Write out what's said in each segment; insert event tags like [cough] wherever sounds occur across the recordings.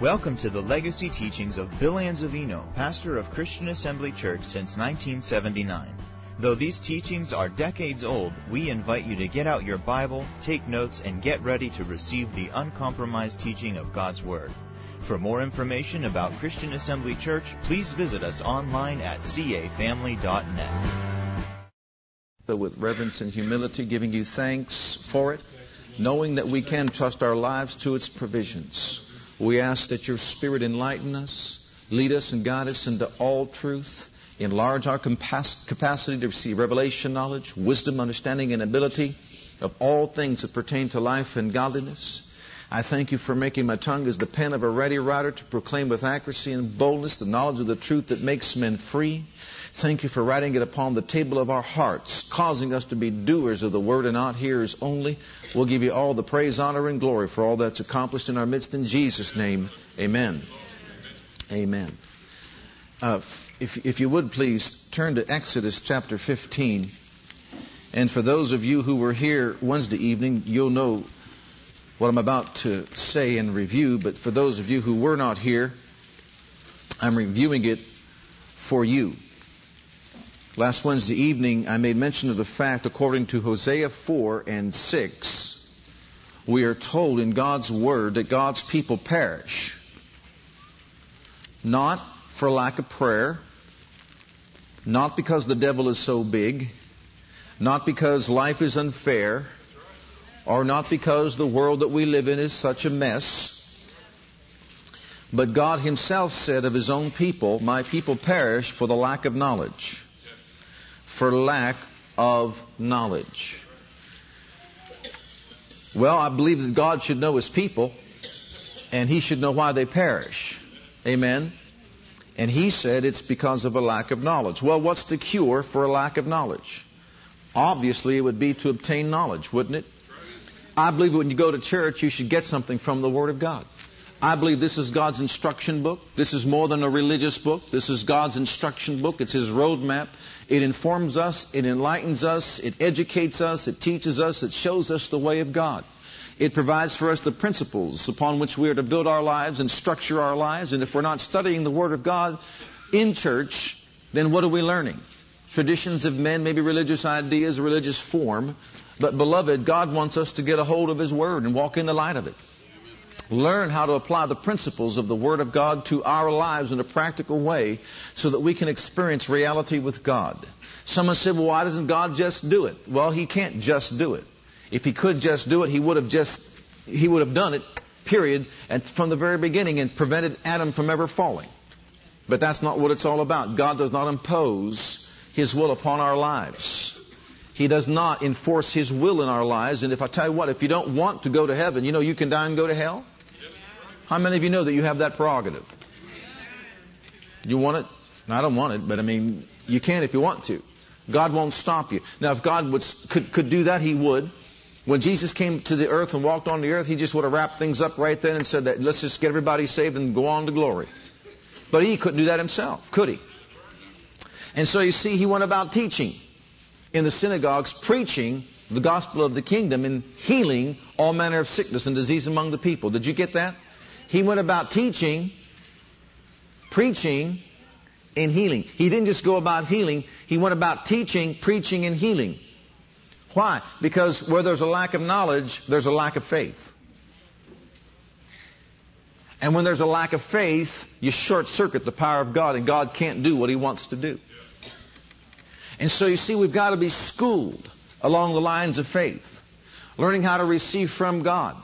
Welcome to the legacy teachings of Bill Anzavino, pastor of Christian Assembly Church since 1979. Though these teachings are decades old, we invite you to get out your Bible, take notes, and get ready to receive the uncompromised teaching of God's Word. For more information about Christian Assembly Church, please visit us online at cafamily.net. So With reverence and humility, giving you thanks for it, knowing that we can trust our lives to its provisions. We ask that your Spirit enlighten us, lead us and guide us into all truth, enlarge our capacity to receive revelation knowledge, wisdom, understanding, and ability of all things that pertain to life and godliness. I thank you for making my tongue as the pen of a ready writer to proclaim with accuracy and boldness the knowledge of the truth that makes men free. Thank you for writing it upon the table of our hearts, causing us to be doers of the word and not hearers only. We'll give you all the praise, honor, and glory for all that's accomplished in our midst. In Jesus' name, amen. Amen. Uh, if, if you would please turn to Exodus chapter 15. And for those of you who were here Wednesday evening, you'll know what I'm about to say and review. But for those of you who were not here, I'm reviewing it for you. Last Wednesday evening, I made mention of the fact, according to Hosea 4 and 6, we are told in God's Word that God's people perish. Not for lack of prayer, not because the devil is so big, not because life is unfair, or not because the world that we live in is such a mess. But God Himself said of His own people, My people perish for the lack of knowledge for lack of knowledge. Well, I believe that God should know His people, and He should know why they perish. Amen. And He said it's because of a lack of knowledge. Well, what's the cure for a lack of knowledge? Obviously, it would be to obtain knowledge, wouldn't it? I believe when you go to church, you should get something from the Word of God. I believe this is God's instruction book. This is more than a religious book. This is God's instruction book. It's His roadmap. It informs us, it enlightens us, it educates us, it teaches us, it shows us the way of God. It provides for us the principles upon which we are to build our lives and structure our lives. And if we're not studying the Word of God in church, then what are we learning? Traditions of men, maybe religious ideas, religious form. But beloved, God wants us to get a hold of His Word and walk in the light of it learn how to apply the principles of the Word of God to our lives in a practical way so that we can experience reality with God. Someone said, well, why doesn't God just do it? Well, He can't just do it. If He could just do it, He would have just, He would have done it, period, and from the very beginning and prevented Adam from ever falling. But that's not what it's all about. God does not impose His will upon our lives. He does not enforce His will in our lives. And if I tell you what, if you don't want to go to heaven, you know you can die and go to hell? How many of you know that you have that prerogative? You want it? I don't want it, but I mean, you can if you want to. God won't stop you. Now, if God would, could, could do that, He would. When Jesus came to the earth and walked on the earth, He just would have wrapped things up right then and said that let's just get everybody saved and go on to glory. But He couldn't do that Himself, could He? And so you see, He went about teaching in the synagogues, preaching the gospel of the kingdom and healing all manner of sickness and disease among the people. Did you get that? He went about teaching, preaching, and healing. He didn't just go about healing, he went about teaching, preaching, and healing. Why? Because where there's a lack of knowledge, there's a lack of faith. And when there's a lack of faith, you short circuit the power of God, and God can't do what He wants to do. And so you see, we've got to be schooled along the lines of faith, learning how to receive from God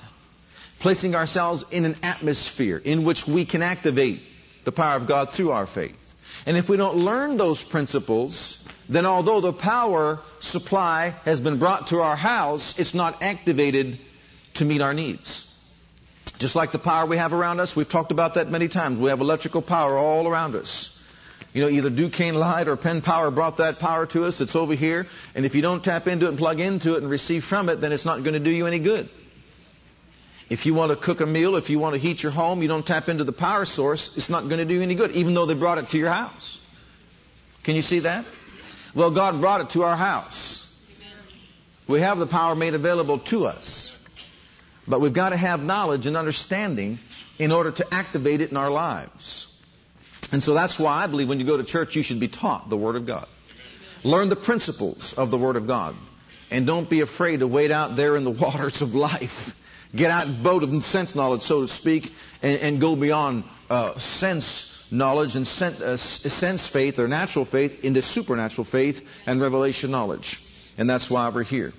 placing ourselves in an atmosphere in which we can activate the power of God through our faith. And if we don't learn those principles, then although the power supply has been brought to our house, it's not activated to meet our needs. Just like the power we have around us, we've talked about that many times. We have electrical power all around us. You know, either Duquesne Light or Penn Power brought that power to us. It's over here. And if you don't tap into it and plug into it and receive from it, then it's not going to do you any good. If you want to cook a meal, if you want to heat your home, you don't tap into the power source, it's not going to do you any good, even though they brought it to your house. Can you see that? Well, God brought it to our house. We have the power made available to us. But we've got to have knowledge and understanding in order to activate it in our lives. And so that's why I believe when you go to church, you should be taught the Word of God. Learn the principles of the Word of God. And don't be afraid to wade out there in the [laughs] waters of life. Get out boat of sense knowledge, so to speak, and, and go beyond uh, sense knowledge and sense, uh, sense faith or natural faith into supernatural faith and revelation knowledge. And that's why we're here.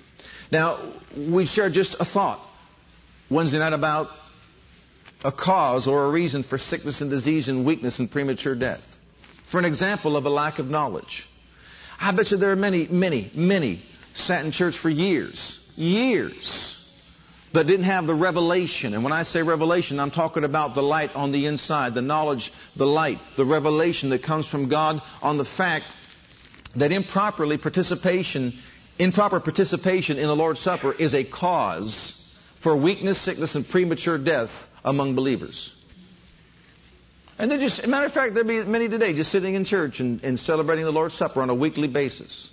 Now, we share just a thought Wednesday night about a cause or a reason for sickness and disease and weakness and premature death. For an example of a lack of knowledge. I bet you there are many, many, many sat in church for years, years, but didn't have the revelation. And when I say revelation, I'm talking about the light on the inside, the knowledge, the light, the revelation that comes from God on the fact that improperly participation, improper participation in the Lord's Supper is a cause for weakness, sickness, and premature death among believers. And they just, matter of fact, there'll be many today just sitting in church and, and celebrating the Lord's Supper on a weekly basis,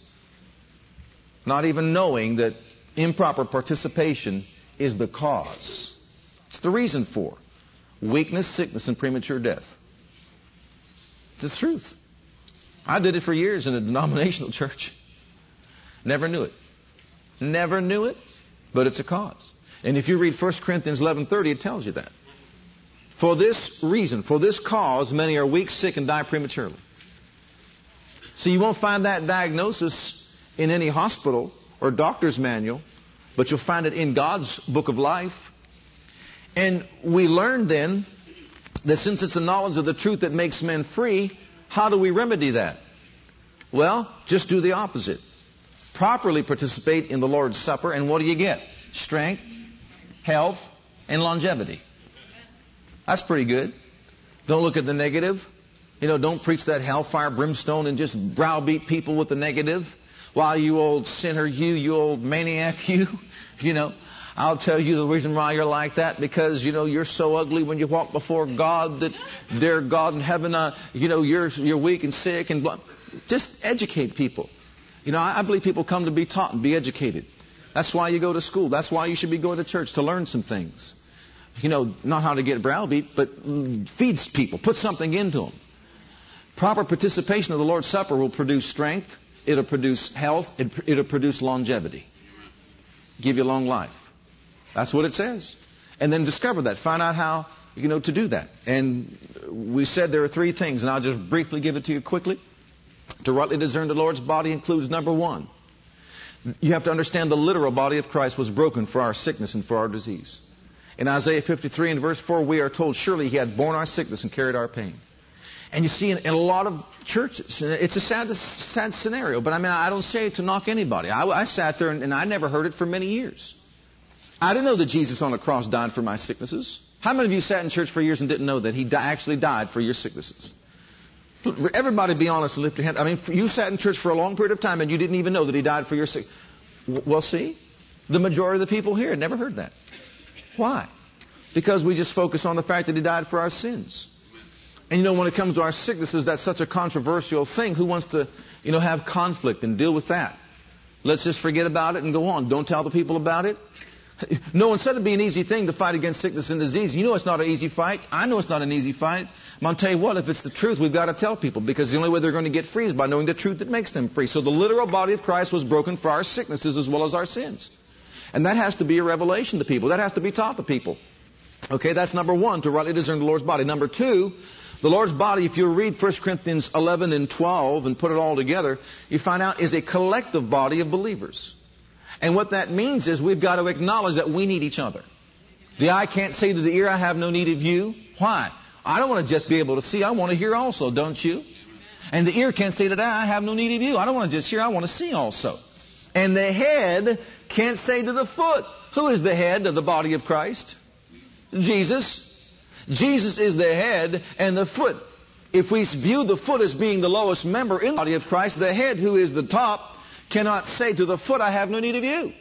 not even knowing that improper participation is the cause. It's the reason for weakness, sickness, and premature death. It's the truth. I did it for years in a denominational [laughs] church. Never knew it. Never knew it, but it's a cause. And if you read 1 Corinthians 11:30, it tells you that. For this reason, for this cause, many are weak, sick, and die prematurely. So you won't find that diagnosis in any hospital or doctor's manual, but you'll find it in God's book of life. And we learn then that since it's the knowledge of the truth that makes men free, how do we remedy that? Well, just do the opposite. Properly participate in the Lord's Supper, and what do you get? Strength, health, and longevity. That's pretty good. Don't look at the negative. You know, don't preach that hellfire, brimstone, and just browbeat people with the negative. Why, you old sinner, you, you old maniac, [laughs] you. You know, I'll tell you the reason why you're like that because, you know, you're so ugly when you walk before God that, dear God in heaven, uh, you know, you're, you're weak and sick and blah. Just educate people. You know, I, I believe people come to be taught and be educated. That's why you go to school. That's why you should be going to church to learn some things. You know, not how to get browbeat, but feeds people. Put something into them. Proper participation of the Lord's Supper will produce strength. It'll produce health. It'll produce longevity. Give you long life. That's what it says. And then discover that. Find out how, you know, to do that. And we said there are three things, and I'll just briefly give it to you quickly. To rightly discern the Lord's body includes number one, you have to understand the literal body of Christ was broken for our sickness and for our disease. In Isaiah 53 and verse 4, we are told, Surely he had borne our sickness and carried our pain. And you see, in, in a lot of churches, it's a sad, sad scenario, but I mean, I don't say it to knock anybody. I, I sat there and, and I never heard it for many years. I didn't know that Jesus on the cross died for my sicknesses. How many of you sat in church for years and didn't know that he di- actually died for your sicknesses? Everybody be honest and lift your hand. I mean, you sat in church for a long period of time and you didn't even know that he died for your sick. Well, see, the majority of the people here never heard that. Why? Because we just focus on the fact that he died for our sins. And you know, when it comes to our sicknesses, that's such a controversial thing. Who wants to, you know, have conflict and deal with that? Let's just forget about it and go on. Don't tell the people about it. No instead said it'd be an easy thing to fight against sickness and disease. You know it's not an easy fight. I know it's not an easy fight. I'm to tell you what, if it's the truth, we've got to tell people because the only way they're going to get free is by knowing the truth that makes them free. So the literal body of Christ was broken for our sicknesses as well as our sins. And that has to be a revelation to people. That has to be taught to people. Okay, that's number one, to rightly discern the Lord's body. Number two, the Lord's body, if you read 1 Corinthians 11 and 12 and put it all together, you find out is a collective body of believers. And what that means is we've got to acknowledge that we need each other. The eye can't say to the ear, I have no need of you. Why? I don't want to just be able to see. I want to hear also, don't you? And the ear can't say to the eye, I have no need of you. I don't want to just hear. I want to see also. And the head can't say to the foot, Who is the head of the body of Christ? Jesus. Jesus is the head and the foot. If we view the foot as being the lowest member in the body of Christ, the head, who is the top, cannot say to the foot, I have no need of you.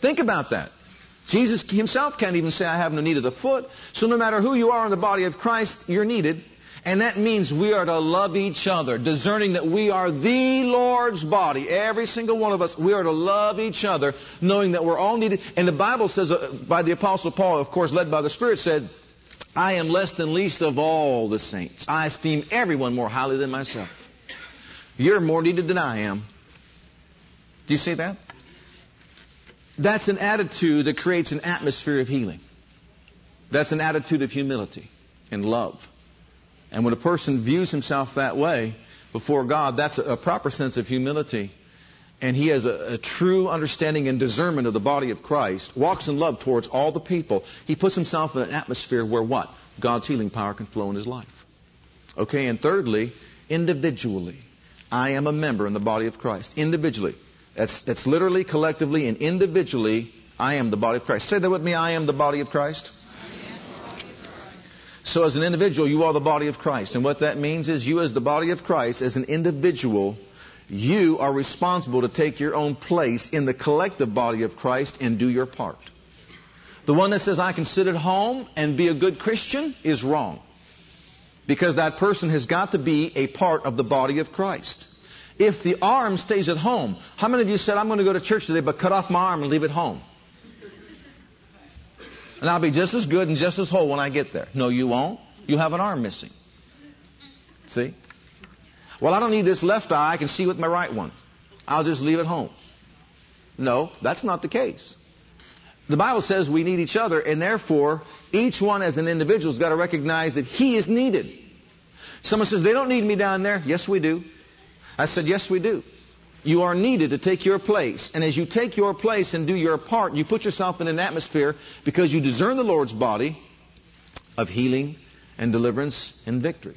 Think about that. Jesus himself can't even say, I have no need of the foot. So no matter who you are in the body of Christ, you're needed. And that means we are to love each other, discerning that we are the Lord's body. Every single one of us, we are to love each other, knowing that we're all needed. And the Bible says, uh, by the Apostle Paul, of course, led by the Spirit, said, I am less than least of all the saints. I esteem everyone more highly than myself. You're more needed than I am. Do you see that? That's an attitude that creates an atmosphere of healing. That's an attitude of humility and love. And when a person views himself that way before God, that's a proper sense of humility. And he has a, a, true understanding and discernment of the body of Christ, walks in love towards all the people. He puts himself in an atmosphere where what? God's healing power can flow in his life. Okay, and thirdly, individually. I am a member in the body of Christ. Individually. That's, that's literally, collectively, and individually, I am the body of Christ. Say that with me, I am the body of Christ. So, as an individual, you are the body of Christ. And what that means is you, as the body of Christ, as an individual, you are responsible to take your own place in the collective body of Christ and do your part. The one that says, I can sit at home and be a good Christian is wrong. Because that person has got to be a part of the body of Christ. If the arm stays at home, how many of you said, I'm going to go to church today, but cut off my arm and leave it home? And I'll be just as good and just as whole when I get there. No, you won't. You have an arm missing. See? Well, I don't need this left eye. I can see with my right one. I'll just leave it home. No, that's not the case. The Bible says we need each other, and therefore, each one as an individual has got to recognize that he is needed. Someone says, they don't need me down there. Yes, we do. I said, yes, we do. You are needed to take your place. And as you take your place and do your part, you put yourself in an atmosphere because you discern the Lord's body of healing and deliverance and victory.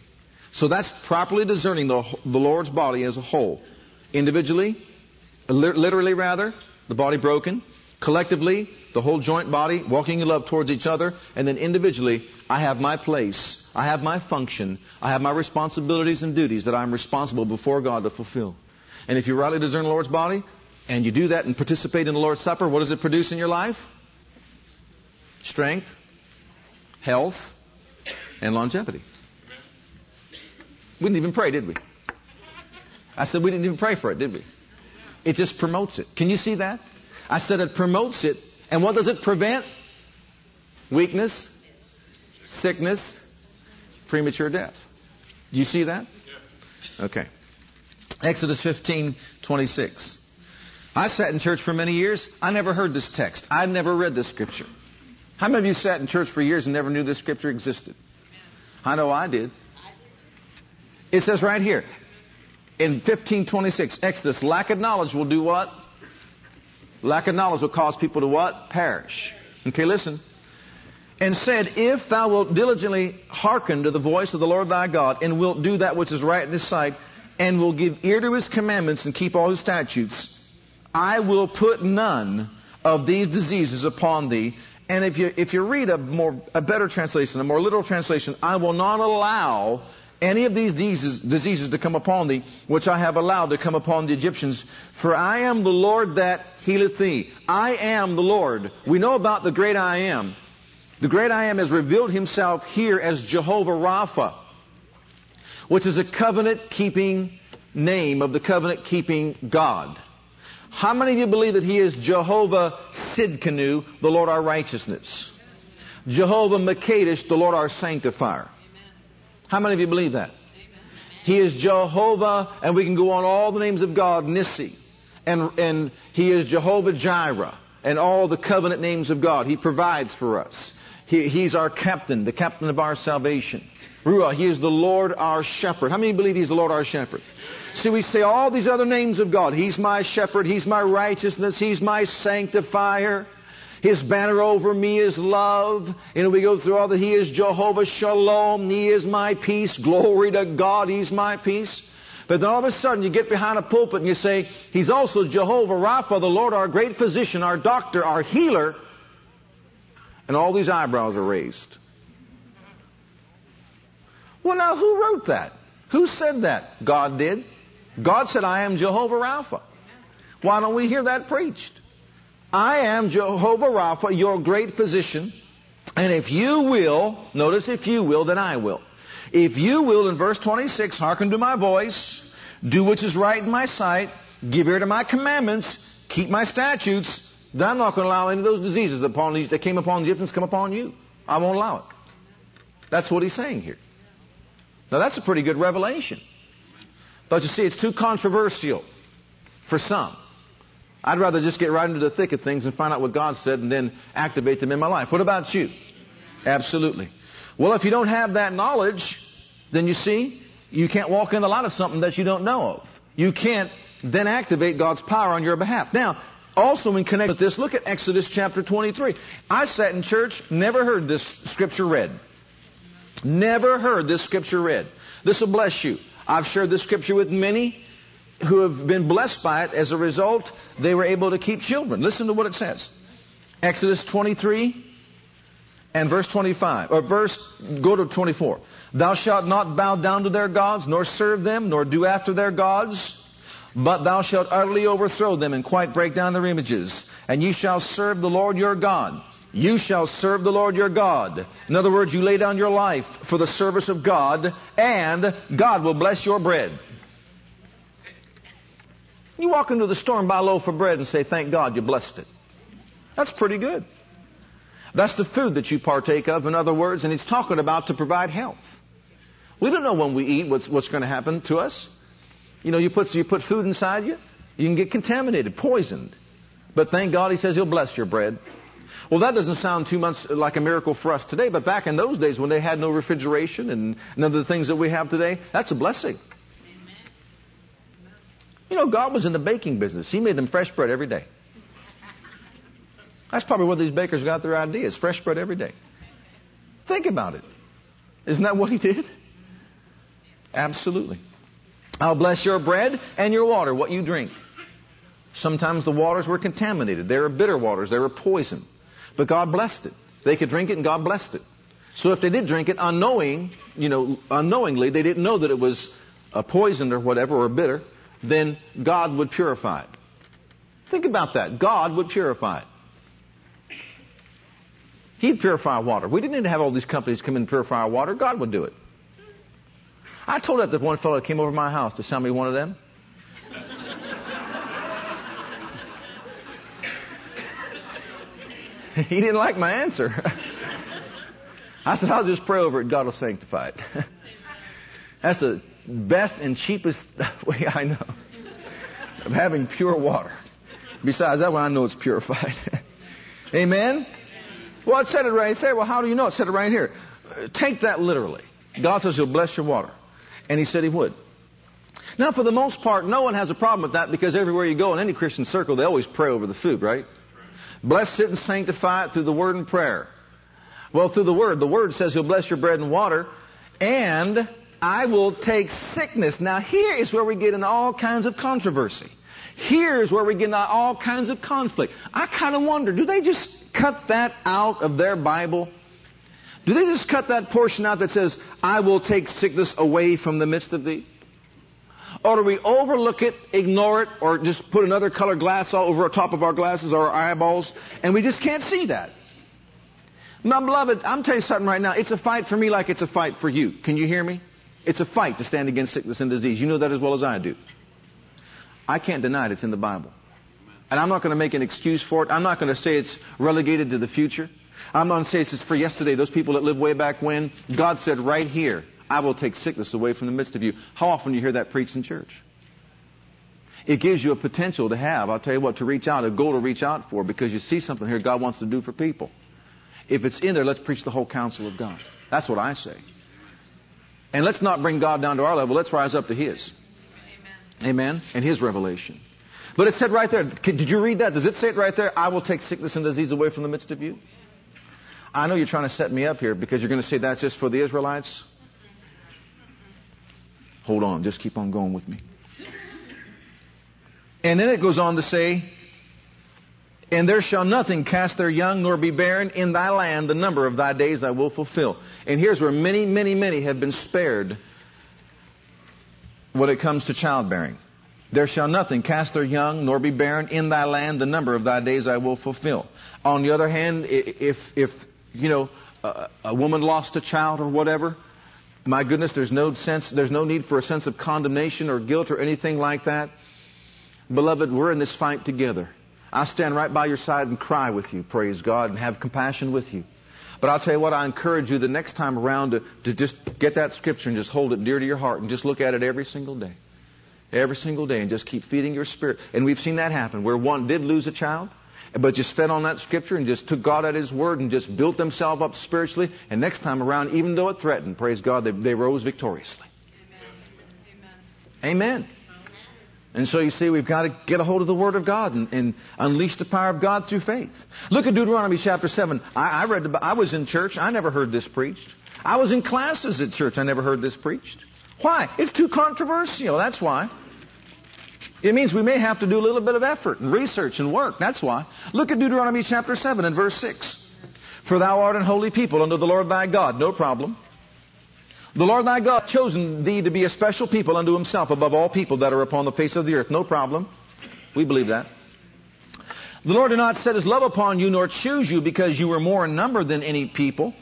So that's properly discerning the, the Lord's body as a whole. Individually, literally rather, the body broken. Collectively, the whole joint body walking in love towards each other. And then individually, I have my place. I have my function. I have my responsibilities and duties that I'm responsible before God to fulfill. And if you rightly discern the Lord's body, and you do that and participate in the Lord's Supper, what does it produce in your life? Strength, health, and longevity. We didn't even pray, did we? I said we didn't even pray for it, did we? It just promotes it. Can you see that? I said it promotes it. And what does it prevent? Weakness, sickness, premature death. Do you see that? Okay. Exodus 15, 26. I sat in church for many years. I never heard this text. I never read this scripture. How many of you sat in church for years and never knew this scripture existed? I know I did. It says right here in 1526, Exodus, lack of knowledge will do what? Lack of knowledge will cause people to what? Perish. Okay, listen. And said, If thou wilt diligently hearken to the voice of the Lord thy God, and wilt do that which is right in his sight, and will give ear to his commandments and keep all his statutes, I will put none of these diseases upon thee. And if you, if you read a more, a better translation, a more literal translation, I will not allow any of these diseases, diseases to come upon thee, which I have allowed to come upon the Egyptians. For I am the Lord that healeth thee. I am the Lord. We know about the great I am. The great I am has revealed himself here as Jehovah Rapha which is a covenant keeping name of the covenant keeping God. How many of you believe that He is Jehovah Sidkenu, the Lord our righteousness? Jehovah Makadesh, the Lord our sanctifier. How many of you believe that? He is Jehovah, and we can go on all the names of God, Nissi. And, and He is Jehovah Jireh, and all the covenant names of God. He provides for us. He, he's our captain, the captain of our salvation. Ruah, He is the Lord our shepherd. How many believe He's the Lord our shepherd? See, we say all these other names of God. He's my shepherd. He's my righteousness. He's my sanctifier. His banner over me is love. And we go through all that. He is Jehovah Shalom. He is my peace. Glory to God. He's my peace. But then all of a sudden you get behind a pulpit and you say, He's also Jehovah Rapha, the Lord, our great physician, our doctor, our healer. And all these eyebrows are raised. Well, now, who wrote that? Who said that? God did. God said, I am Jehovah Rapha. Why don't we hear that preached? I am Jehovah Rapha, your great physician. And if you will, notice if you will, then I will. If you will, in verse 26, hearken to my voice, do which is right in my sight, give ear to my commandments, keep my statutes, then I'm not going to allow any of those diseases that, that came upon the Egyptians come upon you. I won't allow it. That's what he's saying here. Now that's a pretty good revelation. But you see, it's too controversial for some. I'd rather just get right into the thick of things and find out what God said and then activate them in my life. What about you? Absolutely. Well, if you don't have that knowledge, then you see, you can't walk in the light of something that you don't know of. You can't then activate God's power on your behalf. Now, also in connection with this, look at Exodus chapter 23. I sat in church, never heard this scripture read. Never heard this scripture read. This will bless you. I've shared this scripture with many who have been blessed by it. As a result, they were able to keep children. Listen to what it says. Exodus 23 and verse 25, or verse, go to 24. Thou shalt not bow down to their gods, nor serve them, nor do after their gods, but thou shalt utterly overthrow them and quite break down their images. And ye shall serve the Lord your God. You shall serve the Lord your God. In other words, you lay down your life for the service of God, and God will bless your bread. You walk into the store and buy a loaf of bread and say, Thank God you blessed it. That's pretty good. That's the food that you partake of, in other words, and he's talking about to provide health. We don't know when we eat what's, what's going to happen to us. You know, you put, you put food inside you, you can get contaminated, poisoned. But thank God he says he'll bless your bread. Well, that doesn't sound too much like a miracle for us today, but back in those days when they had no refrigeration and none of the things that we have today, that's a blessing. You know, God was in the baking business. He made them fresh bread every day. That's probably where these bakers got their ideas. Fresh bread every day. Think about it. Isn't that what he did? Absolutely. I'll bless your bread and your water, what you drink. Sometimes the waters were contaminated. They were bitter waters. They were poison. But God blessed it. They could drink it and God blessed it. So if they did drink it unknowing, you know, unknowingly, they didn't know that it was a poison or whatever or bitter, then God would purify it. Think about that. God would purify it. He'd purify water. We didn't need to have all these companies come in and purify our water. God would do it. I told that to one fellow that came over my house to sell me one of them. [laughs] he didn't like my answer. I said, I'll just pray over it. God will sanctify it. [laughs] That's the best and cheapest [laughs] way I know of having pure water. Besides, that way I know it's purified. Amen? Well, it said it right there. Well, how do you know? It said it right here. Uh, take that literally. God says He'll bless your water. And He said He would. Now, for the most part, no one has a problem with that because everywhere you go in any Christian circle, they always pray over the food, right? Bless it and sanctify it through the Word and prayer. Well, through the Word. The Word says He'll bless your bread and water. And I will take sickness. Now here is where we get in all kinds of controversy. Here's where we get into all kinds of conflict. I kind of wonder, do they just cut that out of their Bible? Do they just cut that portion out that says, I will take sickness away from the midst of thee? Or do we overlook it, ignore it, or just put another color glass all over top of our glasses or our eyeballs, and we just can't see that? My beloved, I'm telling you something right now. It's a fight for me like it's a fight for you. Can you hear me? It's a fight to stand against sickness and disease. You know that as well as I do. I can't deny it. It's in the Bible. And I'm not going to make an excuse for it. I'm not going to say it's relegated to the future. I'm not going to say it's for yesterday. Those people that lived way back when, God said right here, I will take sickness away from the midst of you. How often do you hear that preached in church? It gives you a potential to have, I'll tell you what, to reach out, a goal to reach out for because you see something here God wants to do for people. If it's in there, let's preach the whole counsel of God. That's what I say. And let's not bring God down to our level. Let's rise up to His. Amen. Amen. And His revelation. But it said right there, did you read that? Does it say it right there? I will take sickness and disease away from the midst of you. I know you're trying to set me up here because you're going to say that's just for the Israelites. Hold on, just keep on going with me. And then it goes on to say, and there shall nothing cast their young nor be barren in thy land. The number of thy days I will fulfill. And here's where many, many, many have been spared when it comes to childbearing. There shall nothing cast their young nor be barren in thy land. The number of thy days I will fulfill. On the other hand, if, if, you know, a, a woman lost a child or whatever, My goodness, there's no sense, there's no need for a sense of condemnation or guilt or anything like that. Beloved, we're in this fight together. I stand right by your side and cry with you, praise God, and have compassion with you. But I'll tell you what, I encourage you the next time around to, to just get that scripture and just hold it dear to your heart and just look at it every single day. Every single day and just keep feeding your spirit. And we've seen that happen where one did lose a child, but just fed on that scripture and just took God at His word and just built themselves up spiritually. And next time around, even though it threatened, praise God, they, they rose victoriously. Amen. Amen. And so you see, we've got to get a hold of the Word of God and, and unleash the power of God through faith. Look at Deuteronomy chapter 7. I, I read, about, I was in church. I never heard this preached. I was in classes at church. I never heard this preached. Why? It's too controversial. That's why. It means we may have to do a little bit of effort and research and work. That's why. Look at Deuteronomy chapter 7 and verse 6. For thou art an holy people unto the Lord thy God. No problem. The Lord thy God chosen thee to be a special people unto himself above all people that are upon the face of the earth. No problem. We believe that. The Lord did not set his love upon you nor choose you because you were more in number than any people,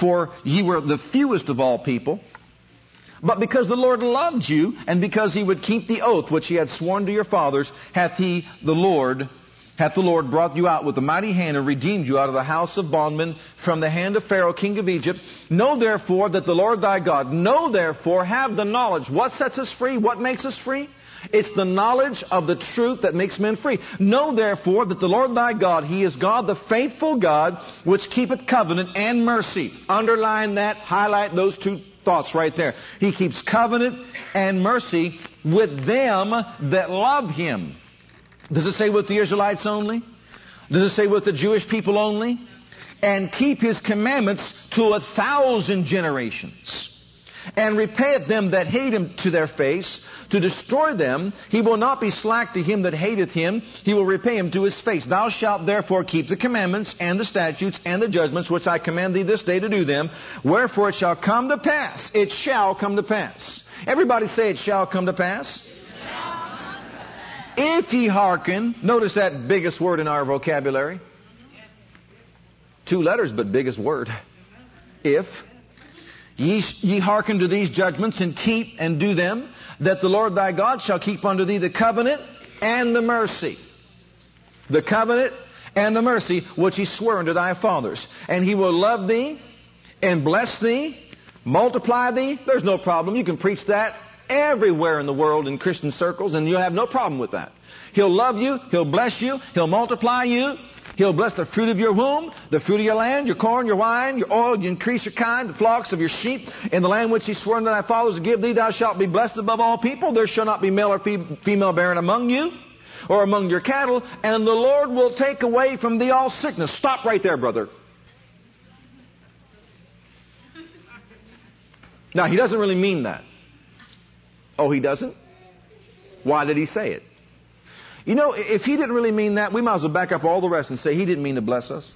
for ye were the fewest of all people. But because the Lord loved you, and because he would keep the oath which he had sworn to your fathers, hath he, the Lord, hath the Lord brought you out with a mighty hand and redeemed you out of the house of bondmen from the hand of Pharaoh, king of Egypt. Know therefore that the Lord thy God, know therefore, have the knowledge. What sets us free? What makes us free? It's the knowledge of the truth that makes men free. Know therefore that the Lord thy God, He is God, the faithful God, which keepeth covenant and mercy. Underline that, highlight those two thoughts right there. He keeps covenant and mercy with them that love Him. Does it say with the Israelites only? Does it say with the Jewish people only? And keep His commandments to a thousand generations. And repayeth them that hate Him to their face, to destroy them. He will not be slack to him that hateth him. He will repay him to his face. Thou shalt therefore keep the commandments and the statutes and the judgments which I command thee this day to do them. Wherefore it shall come to pass. It shall come to pass. Everybody say it shall come to pass. If ye hearken, notice that biggest word in our vocabulary. Two letters, but biggest word. If ye, ye hearken to these judgments and keep and do them, that the Lord thy God shall keep unto thee the covenant and the mercy. The covenant and the mercy which he swore unto thy fathers. And he will love thee and bless thee, multiply thee. There's no problem. You can preach that everywhere in the world in Christian circles and you'll have no problem with that. He'll love you, he'll bless you, he'll multiply you, He'll bless the fruit of your womb, the fruit of your land, your corn, your wine, your oil, you increase your kind, the flocks of your sheep. In the land which he swore unto thy fathers to give thee, thou shalt be blessed above all people. There shall not be male or female barren among you, or among your cattle, and the Lord will take away from thee all sickness. Stop right there, brother. Now, he doesn't really mean that. Oh, he doesn't? Why did he say it? You know, if he didn't really mean that, we might as well back up all the rest and say he didn't mean to bless us.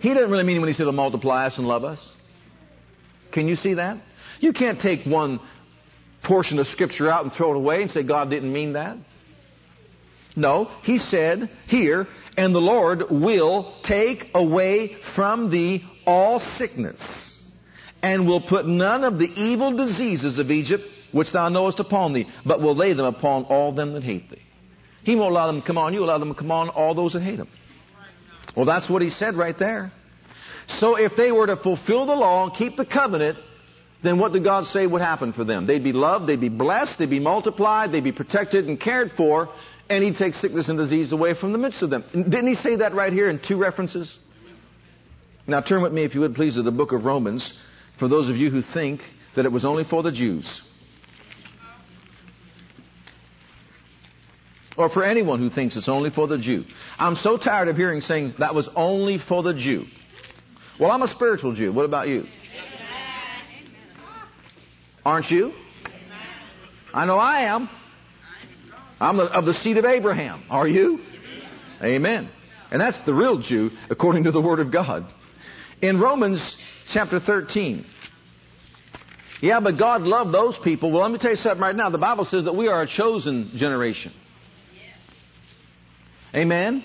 He didn't really mean when he said to multiply us and love us. Can you see that? You can't take one portion of Scripture out and throw it away and say God didn't mean that. No, he said here, and the Lord will take away from thee all sickness, and will put none of the evil diseases of Egypt which thou knowest upon thee, but will lay them upon all them that hate thee. He won't allow them to come on you, allow them to come on all those that hate him. Well, that's what he said right there. So if they were to fulfill the law and keep the covenant, then what did God say would happen for them? They'd be loved, they'd be blessed, they'd be multiplied, they'd be protected and cared for, and he'd take sickness and disease away from the midst of them. Didn't he say that right here in two references? Now turn with me, if you would please, to the book of Romans, for those of you who think that it was only for the Jews. Or for anyone who thinks it's only for the Jew. I'm so tired of hearing saying that was only for the Jew. Well, I'm a spiritual Jew. What about you? Aren't you? I know I am. I'm of the seed of Abraham. Are you? Amen. And that's the real Jew according to the Word of God. In Romans chapter 13, yeah, but God loved those people. Well, let me tell you something right now. The Bible says that we are a chosen generation. Amen?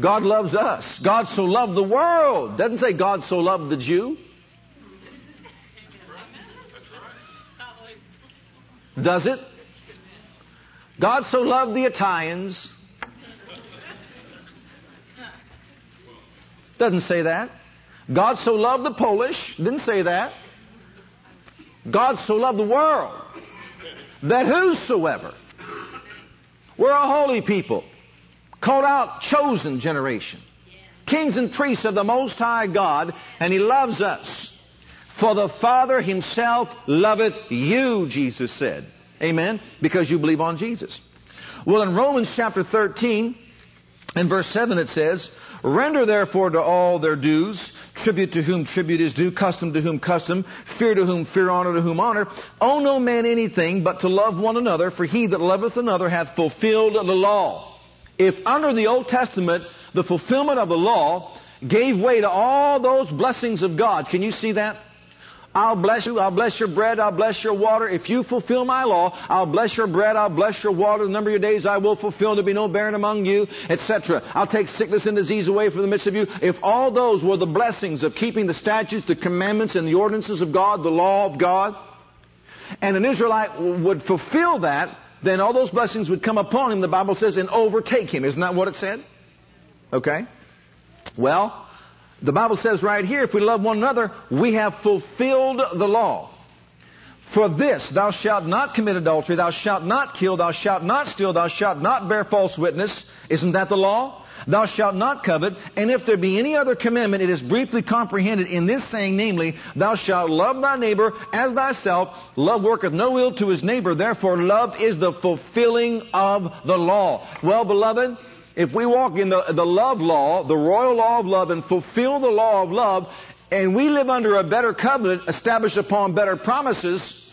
God loves us. God so loved the world. Doesn't say God so loved the Jew. Does it? God so loved the Italians. Doesn't say that. God so loved the Polish. Didn't say that. God so loved the world that whosoever we're a holy people, called out, chosen generation, kings and priests of the Most High God, and He loves us. For the Father Himself loveth you, Jesus said. Amen? Because you believe on Jesus. Well, in Romans chapter 13, in verse 7 it says, Render therefore to all their dues, tribute to whom tribute is due, custom to whom custom, fear to whom fear, honor to whom honor. Owe no man anything but to love one another, for he that loveth another hath fulfilled the law. If under the Old Testament the fulfillment of the law gave way to all those blessings of God, can you see that? I'll bless you. I'll bless your bread. I'll bless your water. If you fulfill my law, I'll bless your bread. I'll bless your water. The number of your days I will fulfill. There'll be no barren among you, etc. I'll take sickness and disease away from the midst of you. If all those were the blessings of keeping the statutes, the commandments, and the ordinances of God, the law of God, and an Israelite would fulfill that, then all those blessings would come upon him, the Bible says, and overtake him. Isn't that what it said? Okay? Well, the Bible says right here, if we love one another, we have fulfilled the law. For this, thou shalt not commit adultery, thou shalt not kill, thou shalt not steal, thou shalt not bear false witness. Isn't that the law? Thou shalt not covet, and if there be any other commandment, it is briefly comprehended in this saying, namely, Thou shalt love thy neighbor as thyself. Love worketh no ill to his neighbor, therefore love is the fulfilling of the law. Well, beloved, if we walk in the, the love law, the royal law of love, and fulfill the law of love, and we live under a better covenant established upon better promises,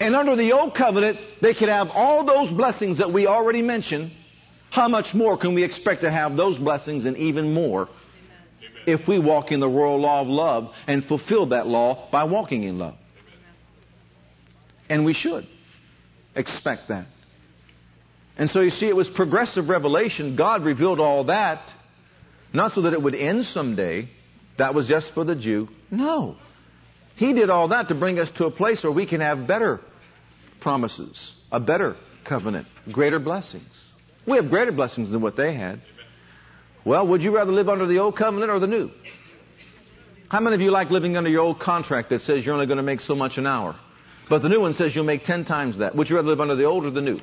and under the old covenant, they could have all those blessings that we already mentioned. How much more can we expect to have those blessings and even more Amen. if we walk in the royal law of love and fulfill that law by walking in love? Amen. And we should expect that. And so you see, it was progressive revelation. God revealed all that, not so that it would end someday. That was just for the Jew. No. He did all that to bring us to a place where we can have better promises, a better covenant, greater blessings. We have greater blessings than what they had. Well, would you rather live under the old covenant or the new? How many of you like living under your old contract that says you're only going to make so much an hour? But the new one says you'll make ten times that. Would you rather live under the old or the new?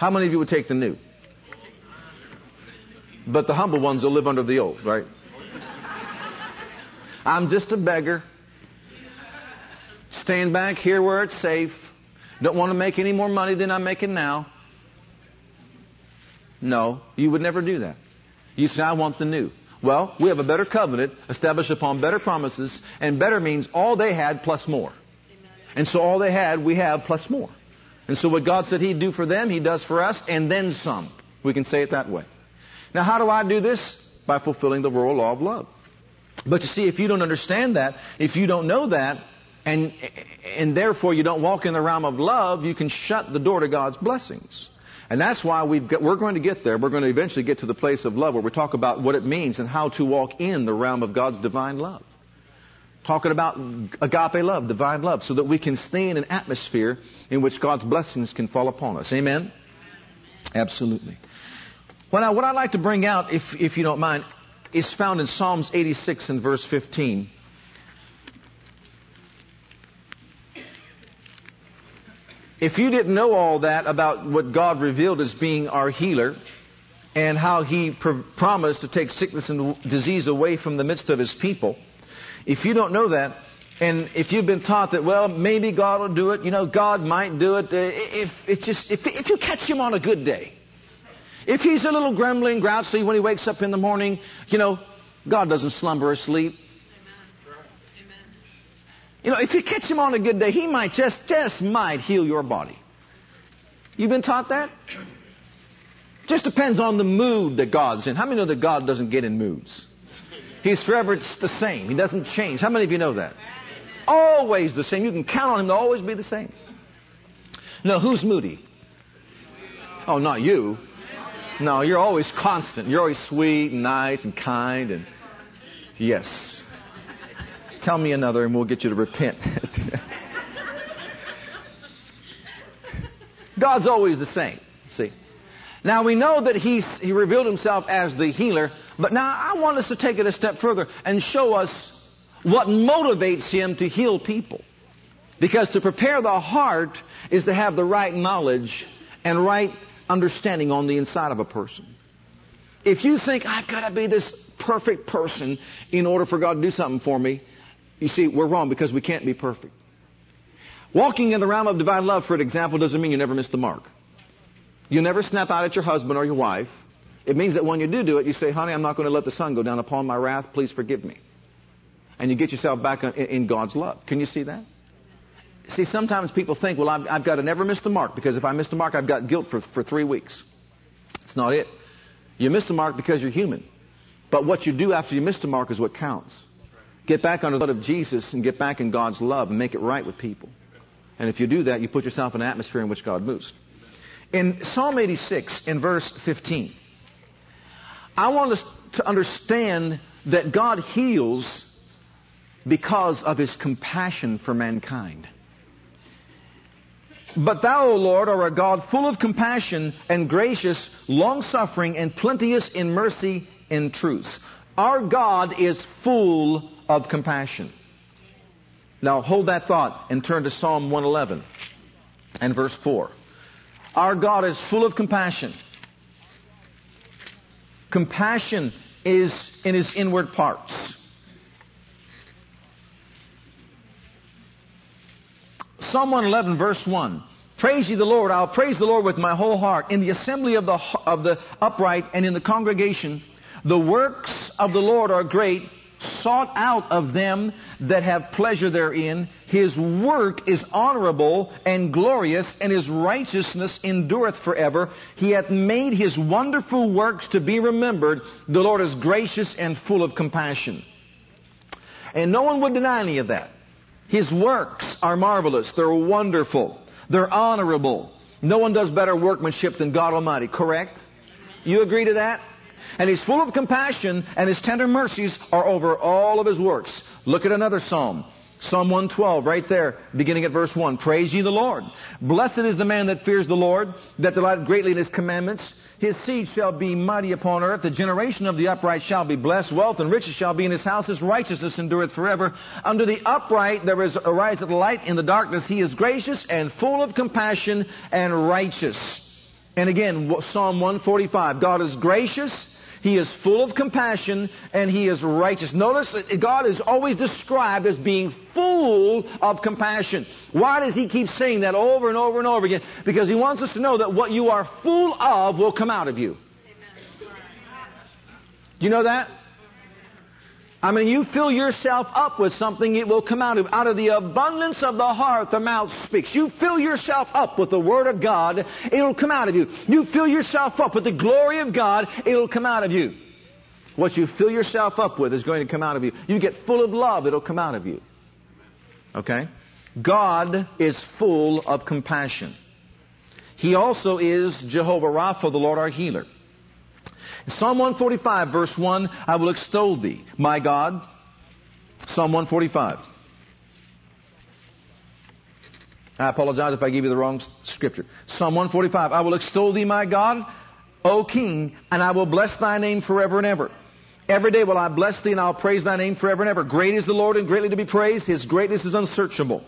How many of you would take the new? But the humble ones will live under the old, right? I'm just a beggar. Staying back here where it's safe. Don't want to make any more money than I'm making now. No, you would never do that. You say, I want the new. Well, we have a better covenant established upon better promises, and better means all they had plus more. And so all they had, we have plus more. And so what God said He'd do for them, He does for us, and then some. We can say it that way. Now, how do I do this? By fulfilling the royal law of love. But you see, if you don't understand that, if you don't know that, and, and therefore you don't walk in the realm of love, you can shut the door to God's blessings. And that's why we are going to get there. We're going to eventually get to the place of love where we talk about what it means and how to walk in the realm of God's divine love talking about agape love, divine love, so that we can stay in an atmosphere in which God's blessings can fall upon us. Amen? Absolutely. Well, now, what I'd like to bring out, if, if you don't mind, is found in Psalms 86 and verse 15. If you didn't know all that about what God revealed as being our healer, and how He pr- promised to take sickness and disease away from the midst of His people, if you don't know that, and if you've been taught that, well, maybe God will do it, you know, God might do it, uh, if it's just, if, if you catch him on a good day, if he's a little grumbling, grouchy when he wakes up in the morning, you know, God doesn't slumber or sleep. You know, if you catch him on a good day, he might just, just might heal your body. You've been taught that? Just depends on the mood that God's in. How many know that God doesn't get in moods? He's forever the same. He doesn't change. How many of you know that? Always the same. You can count on him to always be the same. Now, who's moody? Oh, not you. No, you're always constant. You're always sweet and nice and kind and yes. Tell me another and we'll get you to repent. [laughs] God's always the same. See? Now we know that he's, he revealed himself as the healer, but now I want us to take it a step further and show us what motivates him to heal people. Because to prepare the heart is to have the right knowledge and right understanding on the inside of a person. If you think, I've got to be this perfect person in order for God to do something for me, you see, we're wrong because we can't be perfect. Walking in the realm of divine love, for example, doesn't mean you never miss the mark. You never snap out at your husband or your wife. It means that when you do do it, you say, honey, I'm not going to let the sun go down upon my wrath. Please forgive me. And you get yourself back in God's love. Can you see that? See, sometimes people think, well, I've, I've got to never miss the mark because if I miss the mark, I've got guilt for, for three weeks. It's not it. You miss the mark because you're human. But what you do after you miss the mark is what counts. Get back under the blood of Jesus and get back in God's love and make it right with people. And if you do that, you put yourself in an atmosphere in which God moves. In Psalm 86, in verse 15, I want us to understand that God heals because of his compassion for mankind. But thou, O Lord, are a God full of compassion and gracious, long suffering, and plenteous in mercy and truth. Our God is full of compassion. Now hold that thought and turn to Psalm 111 and verse 4. Our God is full of compassion. Compassion is in his inward parts. Psalm 111 verse 1. Praise ye the Lord. I'll praise the Lord with my whole heart. In the assembly of the, of the upright and in the congregation, the works of the Lord are great, sought out of them that have pleasure therein. His work is honorable and glorious, and his righteousness endureth forever. He hath made his wonderful works to be remembered. The Lord is gracious and full of compassion. And no one would deny any of that. His works are marvelous. They're wonderful. They're honorable. No one does better workmanship than God Almighty, correct? You agree to that? And he's full of compassion, and his tender mercies are over all of his works. Look at another psalm. Psalm 112, right there, beginning at verse 1. Praise ye the Lord. Blessed is the man that fears the Lord, that delighteth greatly in his commandments. His seed shall be mighty upon earth. The generation of the upright shall be blessed. Wealth and riches shall be in his house. His righteousness endureth forever. Under the upright there is ariseth light in the darkness. He is gracious and full of compassion and righteous. And again, Psalm 145. God is gracious. He is full of compassion and he is righteous. Notice that God is always described as being full of compassion. Why does he keep saying that over and over and over again? Because he wants us to know that what you are full of will come out of you. Do you know that? I mean, you fill yourself up with something, it will come out of out of the abundance of the heart, the mouth speaks. You fill yourself up with the Word of God, it'll come out of you. You fill yourself up with the glory of God, it'll come out of you. What you fill yourself up with is going to come out of you. You get full of love, it'll come out of you. Okay? God is full of compassion. He also is Jehovah Rapha, the Lord our healer. Psalm 145, verse 1, I will extol thee, my God. Psalm 145. I apologize if I give you the wrong scripture. Psalm 145, I will extol thee, my God, O King, and I will bless thy name forever and ever. Every day will I bless thee and I'll praise thy name forever and ever. Great is the Lord and greatly to be praised. His greatness is unsearchable.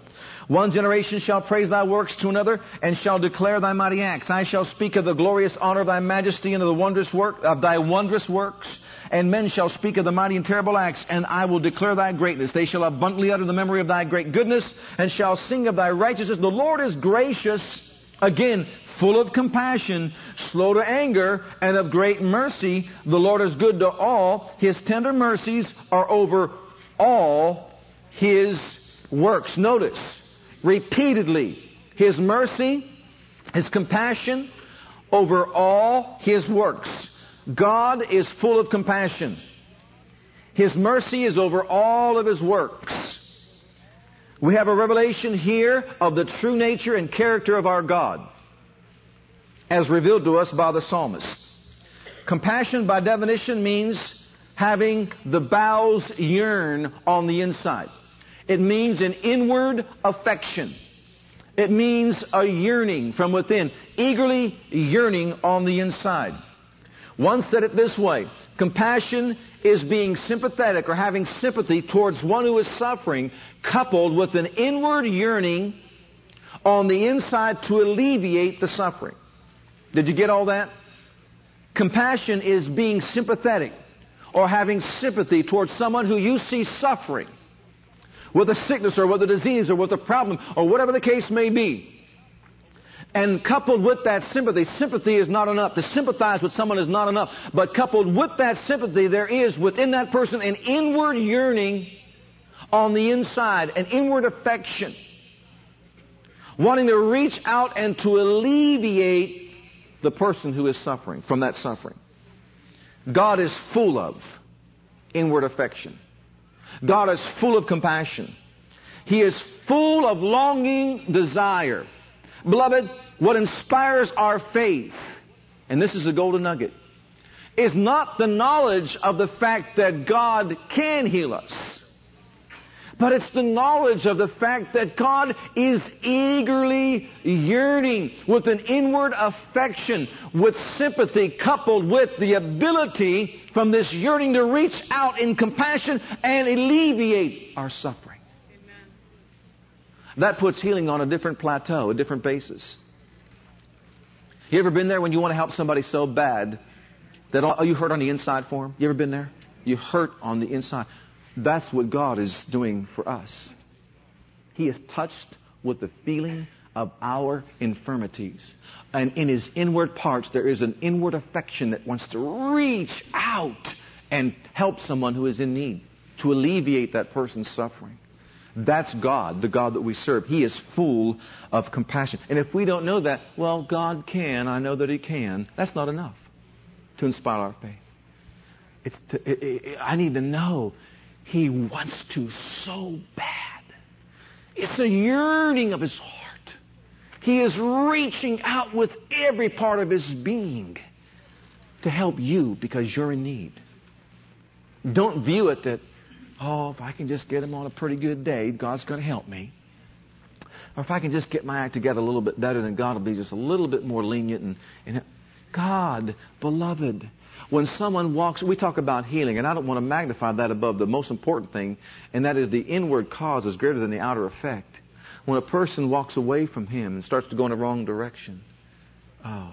One generation shall praise thy works to another and shall declare thy mighty acts. I shall speak of the glorious honor of thy majesty and of the wondrous work of thy wondrous works. And men shall speak of the mighty and terrible acts, and I will declare thy greatness. They shall abundantly utter the memory of thy great goodness, and shall sing of thy righteousness. The Lord is gracious, again, full of compassion, slow to anger, and of great mercy. The Lord is good to all. His tender mercies are over all his works. Notice, repeatedly. His mercy, His compassion over all His works. God is full of compassion. His mercy is over all of His works. We have a revelation here of the true nature and character of our God as revealed to us by the psalmist. Compassion by definition means having the bowels yearn on the inside. It means an inward affection. It means a yearning from within, eagerly yearning on the inside. One said it this way compassion is being sympathetic or having sympathy towards one who is suffering, coupled with an inward yearning on the inside to alleviate the suffering. Did you get all that? Compassion is being sympathetic or having sympathy towards someone who you see suffering with a sickness or with a disease or with a problem or whatever the case may be. And coupled with that sympathy, sympathy is not enough. To sympathize with someone is not enough. But coupled with that sympathy, there is within that person an inward yearning on the inside, an inward affection, wanting to reach out and to alleviate the person who is suffering from that suffering. God is full of inward affection. God is full of compassion. He is full of longing desire. Beloved, what inspires our faith, and this is a golden nugget, is not the knowledge of the fact that God can heal us. But it's the knowledge of the fact that God is eagerly yearning with an inward affection, with sympathy coupled with the ability from this yearning to reach out in compassion and alleviate our suffering. Amen. That puts healing on a different plateau, a different basis. You ever been there when you want to help somebody so bad that all, you hurt on the inside for them? You ever been there? You hurt on the inside. That's what God is doing for us. He is touched with the feeling of our infirmities. And in his inward parts, there is an inward affection that wants to reach out and help someone who is in need, to alleviate that person's suffering. That's God, the God that we serve. He is full of compassion. And if we don't know that, well, God can, I know that He can, that's not enough to inspire our faith. It's to, it, it, I need to know he wants to so bad. It's a yearning of his heart. He is reaching out with every part of his being to help you because you're in need. Don't view it that, oh, if I can just get him on a pretty good day, God's going to help me. Or if I can just get my act together a little bit better, then God will be just a little bit more lenient. And, and God, beloved, when someone walks, we talk about healing, and I don't want to magnify that above the most important thing, and that is the inward cause is greater than the outer effect. When a person walks away from Him and starts to go in the wrong direction, oh,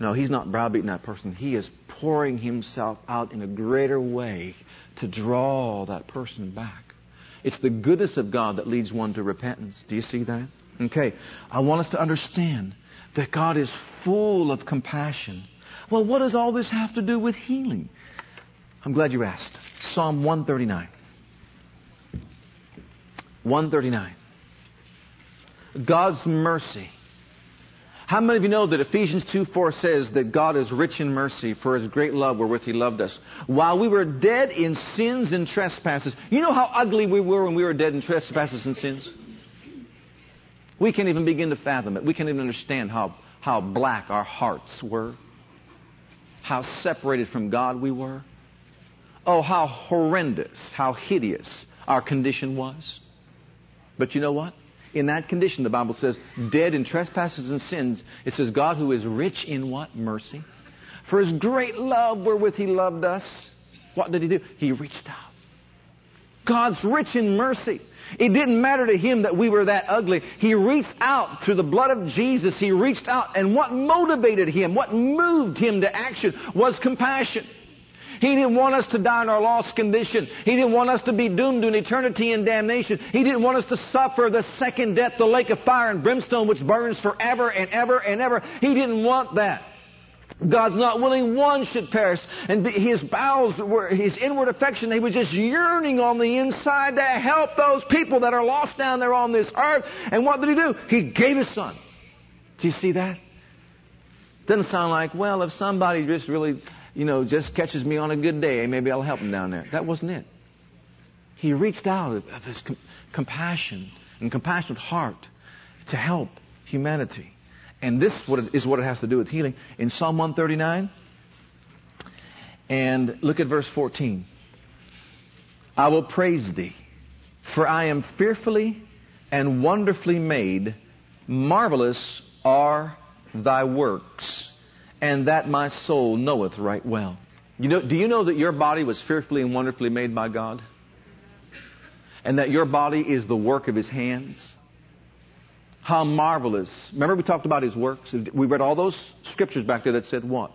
no, He's not browbeating that person. He is pouring Himself out in a greater way to draw that person back. It's the goodness of God that leads one to repentance. Do you see that? Okay. I want us to understand that God is full of compassion well, what does all this have to do with healing? I'm glad you asked. Psalm 139. 139. God's mercy. How many of you know that Ephesians 2 4 says that God is rich in mercy for his great love wherewith he loved us? While we were dead in sins and trespasses. You know how ugly we were when we were dead in trespasses and sins? We can't even begin to fathom it. We can't even understand how, how black our hearts were how separated from God we were? Oh, how horrendous, how hideous our condition was. But you know what? In that condition, the Bible says, dead in trespasses and sins, it says, God who is rich in what? Mercy. For his great love wherewith he loved us, what did he do? He reached out. God's rich in mercy. It didn't matter to him that we were that ugly. He reached out through the blood of Jesus. He reached out, and what motivated him, what moved him to action was compassion. He didn't want us to die in our lost condition. He didn't want us to be doomed to an eternity in damnation. He didn't want us to suffer the second death, the lake of fire and brimstone, which burns forever and ever and ever. He didn't want that. God's not willing one should perish. And his bowels were, his inward affection, he was just yearning on the inside to help those people that are lost down there on this earth. And what did he do? He gave his son. Do you see that? Doesn't sound like, well, if somebody just really, you know, just catches me on a good day, maybe I'll help him down there. That wasn't it. He reached out of his com- compassion and compassionate heart to help humanity. And this is what it has to do with healing. In Psalm 139, and look at verse 14. I will praise thee, for I am fearfully and wonderfully made. Marvelous are thy works, and that my soul knoweth right well. You know, do you know that your body was fearfully and wonderfully made by God? And that your body is the work of His hands? How marvelous. Remember we talked about His works? We read all those scriptures back there that said what?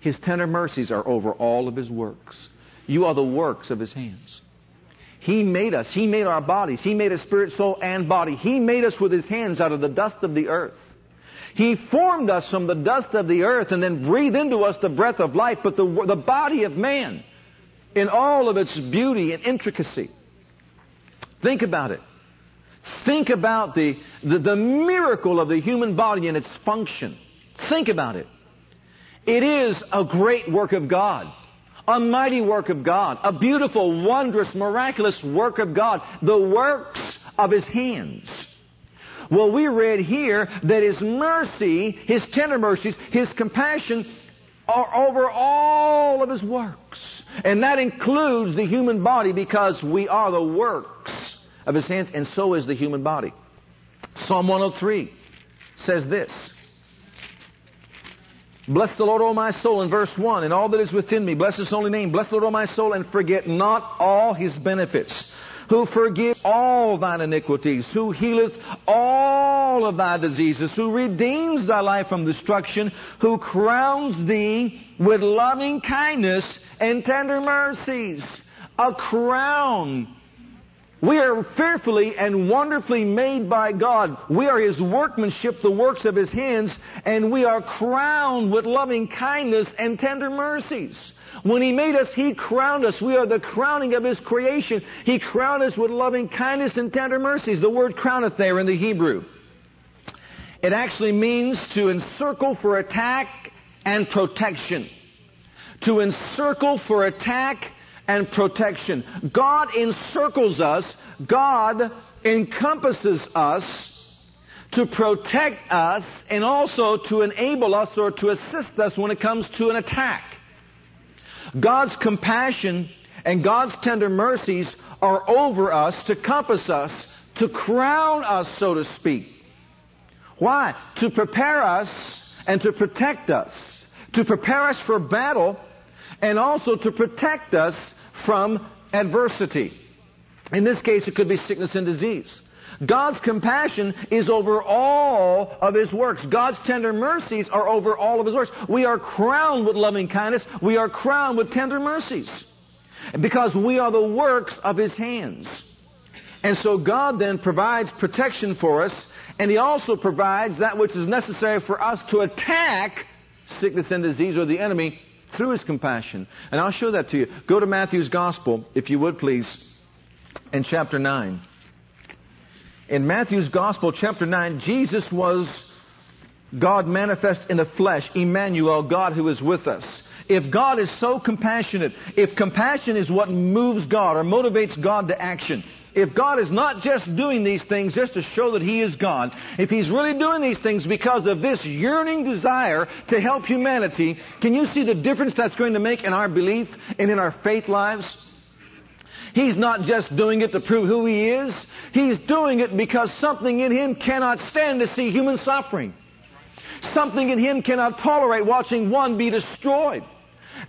His tender mercies are over all of His works. You are the works of His hands. He made us. He made our bodies. He made us spirit, soul, and body. He made us with His hands out of the dust of the earth. He formed us from the dust of the earth and then breathed into us the breath of life. But the, the body of man, in all of its beauty and intricacy, think about it. Think about the, the, the miracle of the human body and its function. Think about it. It is a great work of God. A mighty work of God. A beautiful, wondrous, miraculous work of God. The works of His hands. Well, we read here that His mercy, His tender mercies, His compassion are over all of His works. And that includes the human body because we are the works of His hands and so is the human body. Psalm 103 says this. Bless the Lord, O my soul, in verse 1, and all that is within me. Bless His holy name. Bless the Lord, O my soul, and forget not all His benefits who forgives all thine iniquities, who healeth all of thy diseases, who redeems thy life from destruction, who crowns thee with loving kindness and tender mercies. A crown. We are fearfully and wonderfully made by God. We are His workmanship, the works of His hands, and we are crowned with loving kindness and tender mercies. When He made us, He crowned us. We are the crowning of His creation. He crowned us with loving kindness and tender mercies. The word crowneth there in the Hebrew. It actually means to encircle for attack and protection. To encircle for attack and protection. God encircles us. God encompasses us to protect us and also to enable us or to assist us when it comes to an attack. God's compassion and God's tender mercies are over us to compass us, to crown us, so to speak. Why? To prepare us and to protect us. To prepare us for battle and also to protect us from adversity. In this case, it could be sickness and disease. God's compassion is over all of His works. God's tender mercies are over all of His works. We are crowned with loving kindness. We are crowned with tender mercies. Because we are the works of His hands. And so God then provides protection for us, and He also provides that which is necessary for us to attack sickness and disease or the enemy through His compassion. And I'll show that to you. Go to Matthew's Gospel, if you would please, in chapter 9 in Matthew's Gospel, chapter 9, Jesus was God manifest in the flesh, Emmanuel, God who is with us. If God is so compassionate, if compassion is what moves God or motivates God to action, if God is not just doing these things just to show that He is God, if He's really doing these things because of this yearning desire to help humanity, can you see the difference that's going to make in our belief and in our faith lives? He's not just doing it to prove who He is. He's doing it because something in Him cannot stand to see human suffering. Something in Him cannot tolerate watching one be destroyed.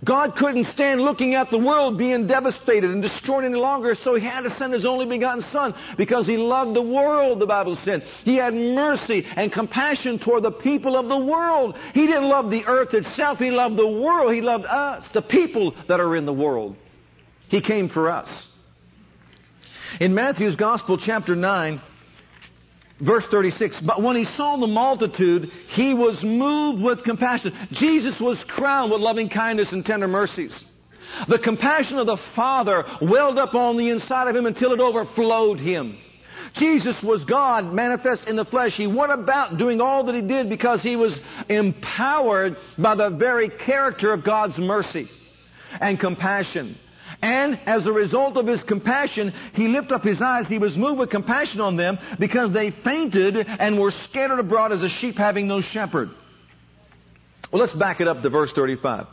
God couldn't stand looking at the world being devastated and destroyed any longer, so He had to send His only begotten Son because He loved the world, the Bible said. He had mercy and compassion toward the people of the world. He didn't love the earth itself, He loved the world. He loved us, the people that are in the world. He came for us. In Matthew's Gospel, chapter 9, verse 36, but when he saw the multitude, he was moved with compassion. Jesus was crowned with loving kindness and tender mercies. The compassion of the Father welled up on the inside of him until it overflowed him. Jesus was God manifest in the flesh. He went about doing all that he did because he was empowered by the very character of God's mercy and compassion. And as a result of his compassion, he lifted up his eyes. He was moved with compassion on them because they fainted and were scattered abroad as a sheep having no shepherd. Well, let's back it up to verse 35.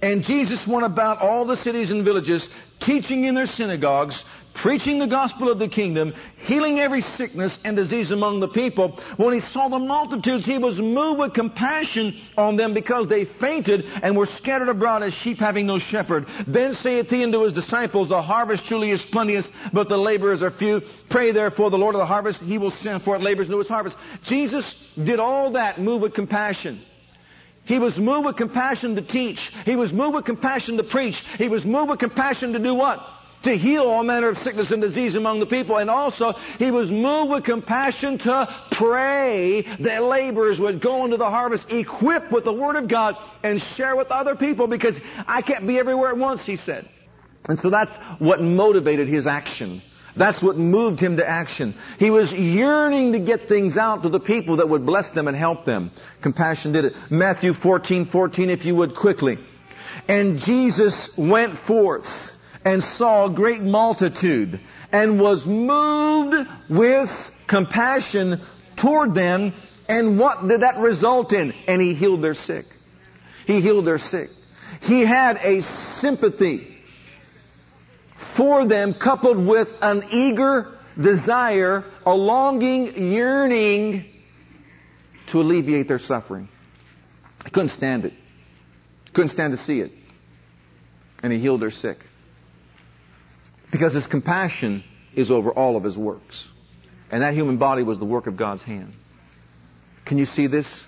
And Jesus went about all the cities and villages, teaching in their synagogues, preaching the gospel of the kingdom, healing every sickness and disease among the people. When he saw the multitudes, he was moved with compassion on them because they fainted and were scattered abroad as sheep having no shepherd. Then saith he unto his disciples, The harvest truly is plenteous, but the laborers are few. Pray therefore the Lord of the harvest, he will send forth laborers into his harvest. Jesus did all that moved with compassion. He was moved with compassion to teach. He was moved with compassion to preach. He was moved with compassion to do what? To heal all manner of sickness and disease among the people. And also, he was moved with compassion to pray that laborers would go into the harvest equipped with the Word of God and share with other people because I can't be everywhere at once, he said. And so that's what motivated his action. That's what moved him to action. He was yearning to get things out to the people that would bless them and help them. Compassion did it. Matthew 14, 14, if you would quickly. And Jesus went forth and saw a great multitude and was moved with compassion toward them. And what did that result in? And he healed their sick. He healed their sick. He had a sympathy for them coupled with an eager desire, a longing, yearning to alleviate their suffering. I couldn't stand it. Couldn't stand to see it. And he healed their sick. Because his compassion is over all of his works. And that human body was the work of God's hand. Can you see this?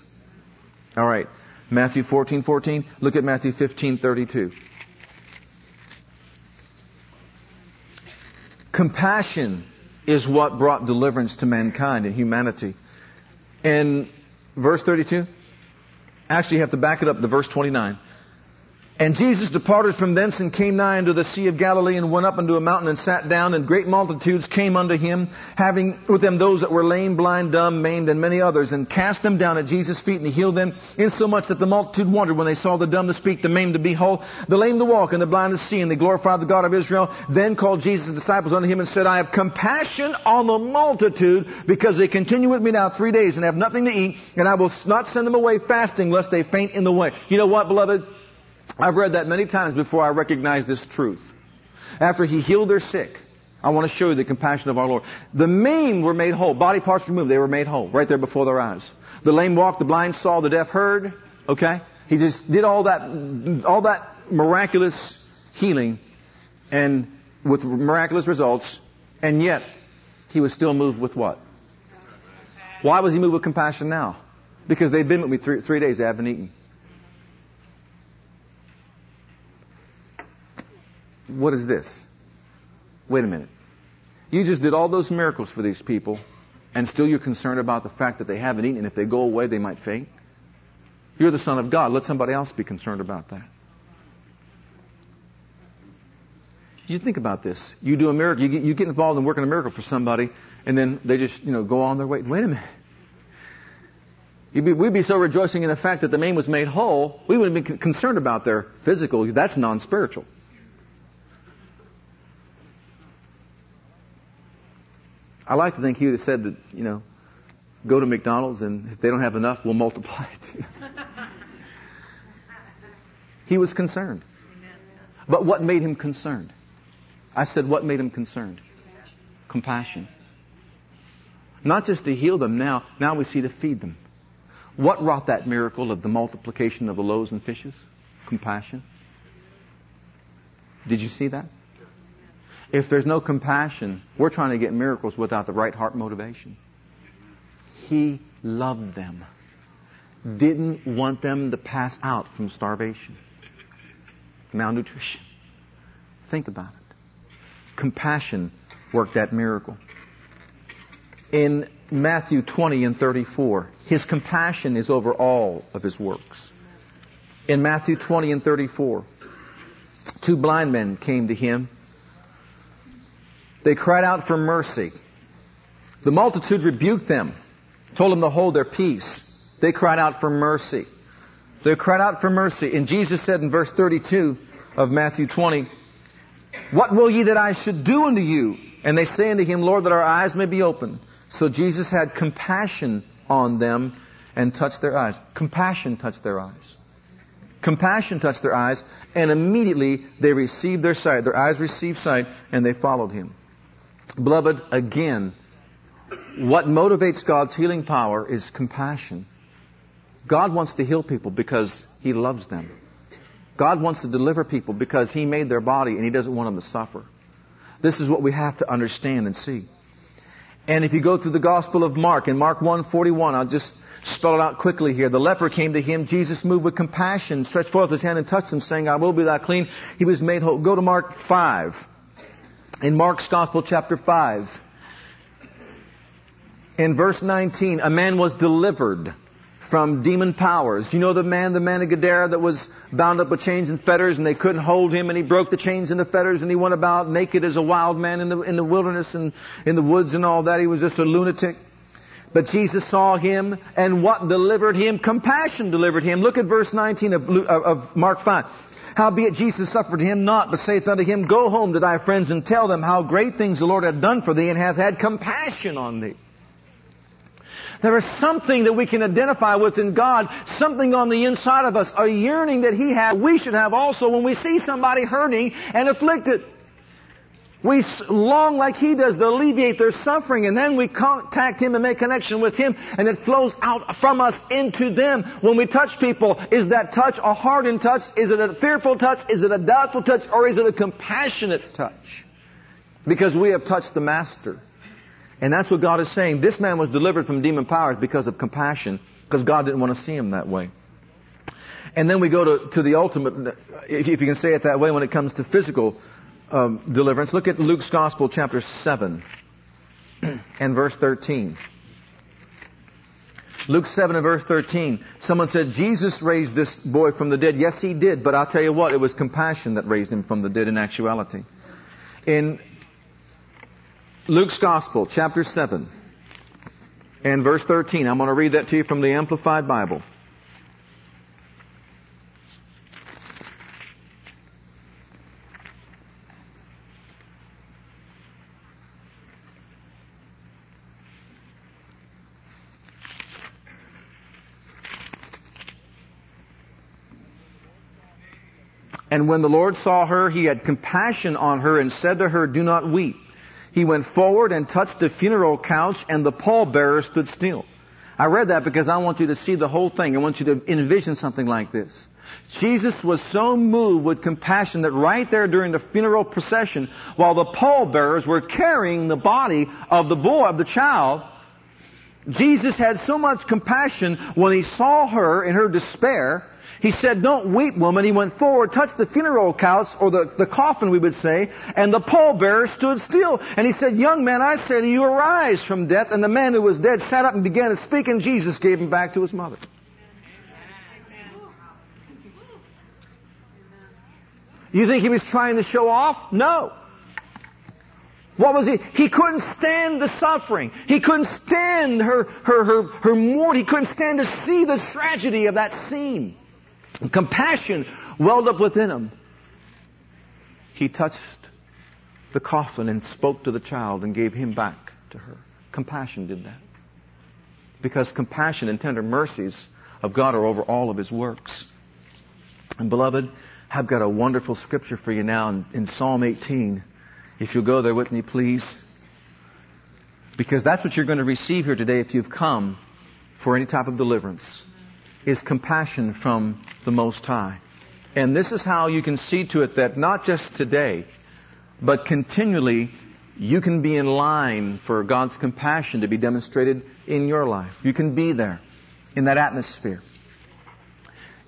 All right. Matthew 14, 14. Look at Matthew 15, 32. Compassion is what brought deliverance to mankind and humanity. In verse 32, actually you have to back it up to verse 29. And Jesus departed from thence and came nigh unto the Sea of Galilee and went up into a mountain and sat down and great multitudes came unto him, having with them those that were lame, blind, dumb, maimed, and many others, and cast them down at Jesus' feet and he healed them, insomuch that the multitude wondered when they saw the dumb to speak, the maimed to be whole, the lame to walk, and the blind to see, and they glorified the God of Israel. Then called Jesus' disciples unto him and said, I have compassion on the multitude because they continue with me now three days and have nothing to eat, and I will not send them away fasting lest they faint in the way. You know what, beloved? I've read that many times before I recognized this truth. After he healed their sick, I want to show you the compassion of our Lord. The maimed were made whole, body parts removed, they were made whole, right there before their eyes. The lame walked, the blind saw, the deaf heard. Okay? He just did all that, all that miraculous healing and with miraculous results, and yet he was still moved with what? Why was he moved with compassion now? Because they've been with me three, three days, they haven't eaten. What is this? Wait a minute. You just did all those miracles for these people, and still you're concerned about the fact that they haven't eaten, if they go away, they might faint? You're the Son of God. Let somebody else be concerned about that. You think about this. You do a miracle. You get, you get involved in working a miracle for somebody, and then they just, you know, go on their way. Wait a minute. Be, we'd be so rejoicing in the fact that the man was made whole, we wouldn't be concerned about their physical. That's non-spiritual. I like to think he would have said that, you know, go to McDonald's and if they don't have enough, we'll multiply it. [laughs] he was concerned. But what made him concerned? I said, what made him concerned? Compassion. Not just to heal them now, now we see to feed them. What wrought that miracle of the multiplication of the loaves and fishes? Compassion. Did you see that? If there's no compassion, we're trying to get miracles without the right heart motivation. He loved them. Didn't want them to pass out from starvation, malnutrition. Think about it. Compassion worked that miracle. In Matthew 20 and 34, his compassion is over all of his works. In Matthew 20 and 34, two blind men came to him they cried out for mercy. The multitude rebuked them, told them to hold their peace. They cried out for mercy. They cried out for mercy. And Jesus said in verse 32 of Matthew 20, What will ye that I should do unto you? And they say unto him, Lord, that our eyes may be opened. So Jesus had compassion on them and touched their eyes. Compassion touched their eyes. Compassion touched their eyes, and immediately they received their sight. Their eyes received sight, and they followed him. Beloved, again, What motivates God's healing power is compassion. God wants to heal people because He loves them. God wants to deliver people because He made their body and He doesn't want them to suffer. This is what we have to understand and see. And if you go through the Gospel of Mark, in Mark 1:41, I'll just spell it out quickly here. The leper came to him. Jesus moved with compassion, stretched forth his hand and touched him, saying, I will be thou clean. He was made whole. Go to Mark 5. In Mark's Gospel, chapter 5. In verse 19, a man was delivered from demon powers. You know the man, the man of Gadara that was bound up with chains and fetters and they couldn't hold him and he broke the chains and the fetters and he went about naked as a wild man in the, in the wilderness and in the woods and all that. He was just a lunatic. But Jesus saw him and what delivered him? Compassion delivered him. Look at verse 19 of, of Mark 5. Howbeit Jesus suffered him not, but saith unto him, Go home to thy friends and tell them how great things the Lord hath done for thee and hath had compassion on thee. There is something that we can identify with in God, something on the inside of us, a yearning that He has. We should have also when we see somebody hurting and afflicted. We long like He does to alleviate their suffering, and then we contact Him and make connection with Him, and it flows out from us into them. When we touch people, is that touch a hardened touch? Is it a fearful touch? Is it a doubtful touch? Or is it a compassionate touch? Because we have touched the Master. And that's what God is saying. This man was delivered from demon powers because of compassion, because God didn't want to see him that way. And then we go to, to the ultimate, if you can say it that way, when it comes to physical deliverance. Look at Luke's Gospel, chapter 7 and verse 13. Luke 7 and verse 13. Someone said, Jesus raised this boy from the dead. Yes, he did, but I'll tell you what, it was compassion that raised him from the dead in actuality. In Luke's Gospel, chapter 7, and verse 13. I'm going to read that to you from the Amplified Bible. And when the Lord saw her, he had compassion on her and said to her, Do not weep. He went forward and touched the funeral couch and the pallbearer stood still. I read that because I want you to see the whole thing. I want you to envision something like this. Jesus was so moved with compassion that right there during the funeral procession, while the pallbearers were carrying the body of the boy, of the child, Jesus had so much compassion when he saw her in her despair he said, Don't weep, woman. He went forward, touched the funeral couch, or the, the coffin, we would say, and the pallbearer stood still. And he said, Young man, I say to you, arise from death. And the man who was dead sat up and began to speak, and Jesus gave him back to his mother. You think he was trying to show off? No. What was he? He couldn't stand the suffering. He couldn't stand her, her, her, her mourning. He couldn't stand to see the tragedy of that scene. Compassion welled up within him. He touched the coffin and spoke to the child and gave him back to her. Compassion did that. Because compassion and tender mercies of God are over all of His works. And beloved, I've got a wonderful scripture for you now in, in Psalm 18. If you'll go there with me, please. Because that's what you're going to receive here today if you've come for any type of deliverance is compassion from the Most High. And this is how you can see to it that not just today, but continually you can be in line for God's compassion to be demonstrated in your life. You can be there in that atmosphere.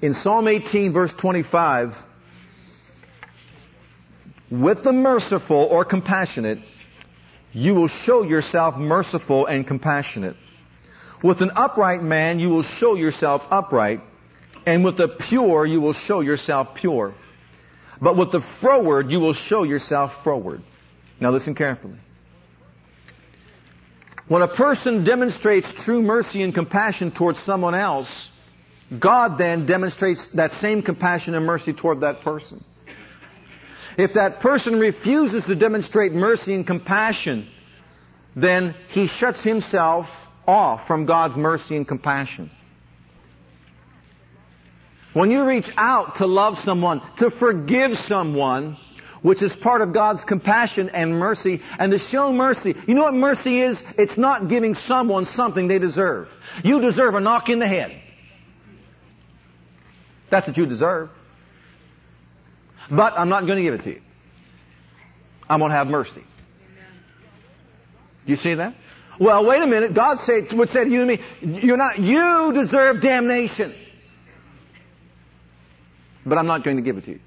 In Psalm 18 verse 25, with the merciful or compassionate, you will show yourself merciful and compassionate. With an upright man, you will show yourself upright, and with the pure, you will show yourself pure. But with the froward, you will show yourself froward. Now listen carefully. When a person demonstrates true mercy and compassion towards someone else, God then demonstrates that same compassion and mercy toward that person. If that person refuses to demonstrate mercy and compassion, then he shuts himself off from God's mercy and compassion. When you reach out to love someone, to forgive someone, which is part of God's compassion and mercy. And to show mercy, you know what mercy is? It's not giving someone something they deserve. You deserve a knock in the head. That's what you deserve. But I'm not going to give it to you. I'm going to have mercy. Do you see that? Well, wait a minute. God say, would say to you and me, you're not, you deserve damnation. But I'm not going to give it to you.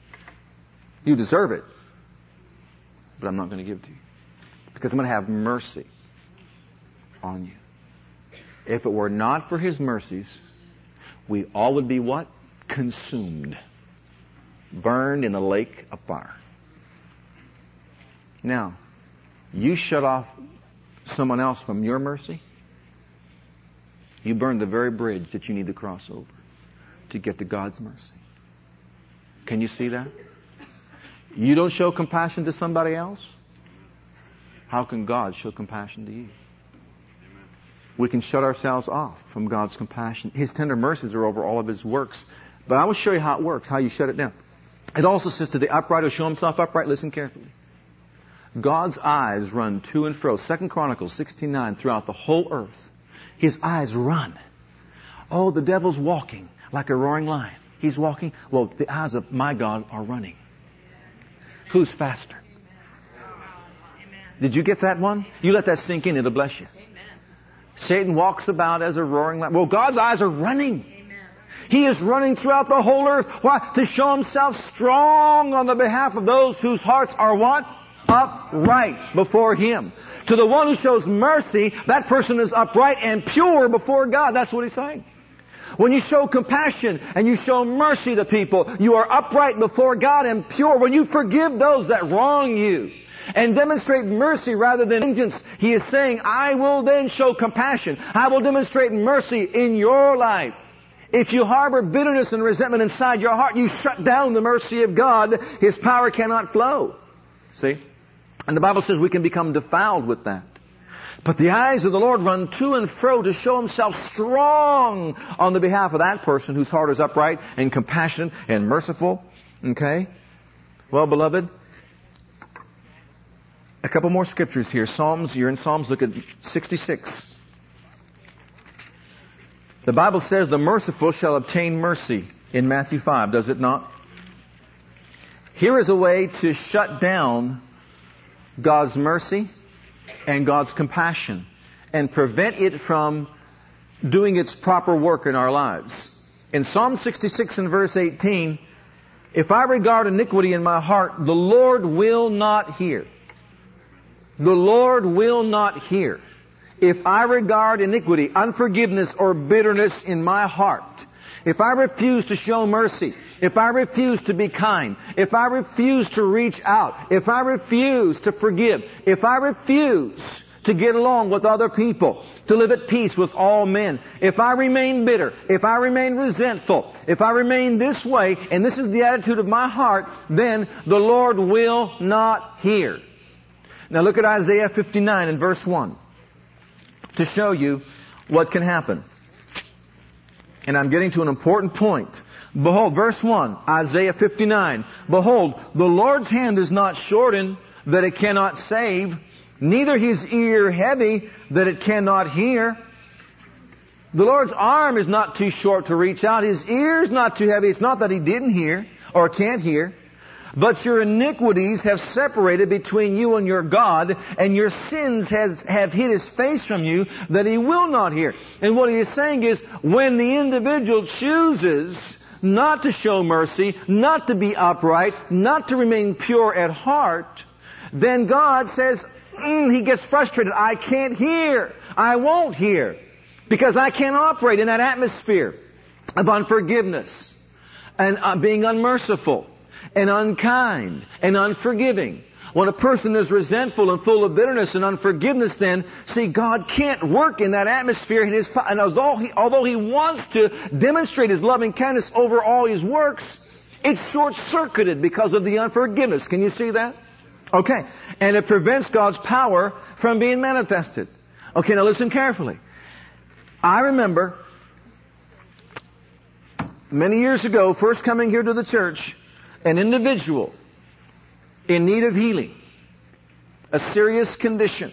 You deserve it. But I'm not going to give it to you. Because I'm going to have mercy on you. If it were not for His mercies, we all would be what? Consumed. Burned in a lake of fire. Now, you shut off someone else from your mercy, you burn the very bridge that you need to cross over to get to God's mercy. Can you see that? You don't show compassion to somebody else? How can God show compassion to you? We can shut ourselves off from God's compassion. His tender mercies are over all of His works. But I will show you how it works, how you shut it down. It also says to the upright who show himself upright, listen carefully. God's eyes run to and fro. Second Chronicles 69 throughout the whole earth. His eyes run. Oh, the devil's walking like a roaring lion. He's walking. Well, the eyes of my God are running. Who's faster? Did you get that one? You let that sink in, it'll bless you. Satan walks about as a roaring lion. Well, God's eyes are running. He is running throughout the whole earth. Why? To show himself strong on the behalf of those whose hearts are what? Upright before Him. To the one who shows mercy, that person is upright and pure before God. That's what He's saying. When you show compassion and you show mercy to people, you are upright before God and pure. When you forgive those that wrong you and demonstrate mercy rather than vengeance, He is saying, I will then show compassion. I will demonstrate mercy in your life. If you harbor bitterness and resentment inside your heart, you shut down the mercy of God. His power cannot flow. See? And the Bible says we can become defiled with that. But the eyes of the Lord run to and fro to show himself strong on the behalf of that person whose heart is upright and compassionate and merciful. Okay? Well, beloved, a couple more scriptures here. Psalms, you're in Psalms, look at 66. The Bible says the merciful shall obtain mercy in Matthew 5, does it not? Here is a way to shut down God's mercy and God's compassion and prevent it from doing its proper work in our lives. In Psalm 66 and verse 18, if I regard iniquity in my heart, the Lord will not hear. The Lord will not hear. If I regard iniquity, unforgiveness, or bitterness in my heart, if I refuse to show mercy, if I refuse to be kind, if I refuse to reach out, if I refuse to forgive, if I refuse to get along with other people, to live at peace with all men, if I remain bitter, if I remain resentful, if I remain this way, and this is the attitude of my heart, then the Lord will not hear. Now look at Isaiah 59 and verse 1 to show you what can happen. And I'm getting to an important point. Behold, verse 1, Isaiah 59. Behold, the Lord's hand is not shortened that it cannot save, neither his ear heavy that it cannot hear. The Lord's arm is not too short to reach out. His ear is not too heavy. It's not that he didn't hear or can't hear. But your iniquities have separated between you and your God, and your sins has, have hid his face from you that he will not hear. And what he is saying is, when the individual chooses not to show mercy, not to be upright, not to remain pure at heart, then God says, mm, He gets frustrated. I can't hear. I won't hear. Because I can't operate in that atmosphere of unforgiveness and uh, being unmerciful and unkind and unforgiving. When a person is resentful and full of bitterness and unforgiveness, then, see, God can't work in that atmosphere. In his, and although he, although he wants to demonstrate His loving kindness over all His works, it's short-circuited because of the unforgiveness. Can you see that? Okay. And it prevents God's power from being manifested. Okay, now listen carefully. I remember many years ago, first coming here to the church, an individual in need of healing, a serious condition.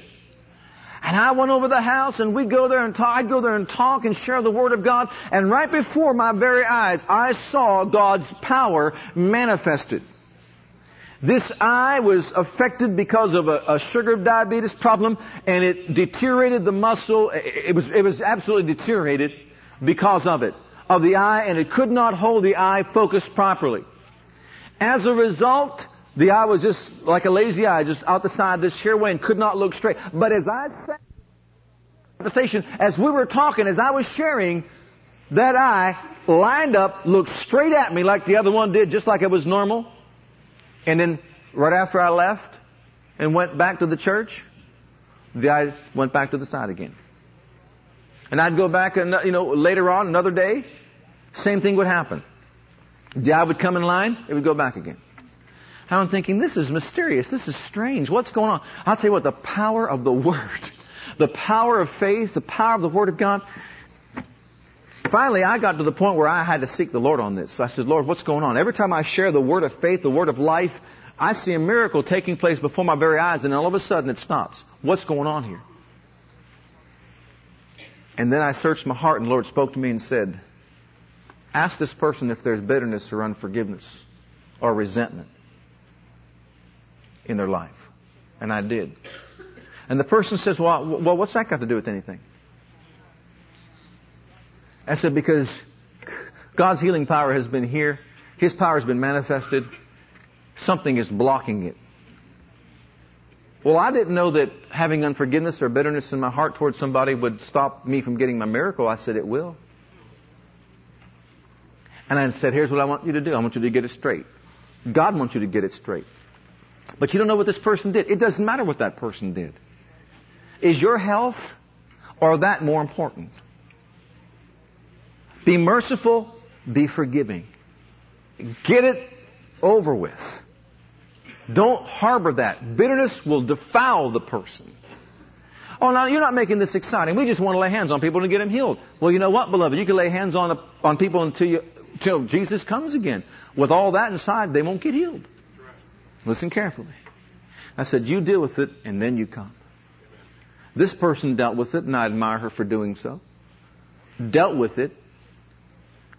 And I went over the house and we'd go there and talk, I'd go there and talk and share the Word of God. And right before my very eyes, I saw God's power manifested. This eye was affected because of a, a, sugar diabetes problem and it deteriorated the muscle. It was, it was absolutely deteriorated because of it, of the eye, and it could not hold the eye focused properly. As a result, the eye was just like a lazy eye, just out the side this here way and could not look straight. But as I sat conversation, as we were talking, as I was sharing, that eye lined up, looked straight at me like the other one did, just like it was normal. And then right after I left and went back to the church, the eye went back to the side again. And I'd go back and, you know, later on, another day, same thing would happen. The eye would come in line, it would go back again. And I'm thinking, this is mysterious. This is strange. What's going on? I'll tell you what, the power of the [laughs] Word, the power of faith, the power of the Word of God. Finally, I got to the point where I had to seek the Lord on this. So I said, Lord, what's going on? Every time I share the Word of faith, the Word of life, I see a miracle taking place before my very eyes, and all of a sudden it stops. What's going on here? And then I searched my heart, and the Lord spoke to me and said, Ask this person if there's bitterness or unforgiveness or resentment in their life. And I did. And the person says, Well, well what's that got to do with anything? I said, Because God's healing power has been here, His power has been manifested. Something is blocking it. Well, I didn't know that having unforgiveness or bitterness in my heart towards somebody would stop me from getting my miracle. I said, It will. And I said, Here's what I want you to do I want you to get it straight. God wants you to get it straight. But you don't know what this person did. It doesn't matter what that person did. Is your health or that more important? Be merciful, be forgiving. Get it over with. Don't harbor that. Bitterness will defile the person. Oh, now you're not making this exciting. We just want to lay hands on people to get them healed. Well, you know what, beloved? You can lay hands on on people until you until Jesus comes again. With all that inside, they won't get healed. Listen carefully. I said, you deal with it and then you come. This person dealt with it and I admire her for doing so. Dealt with it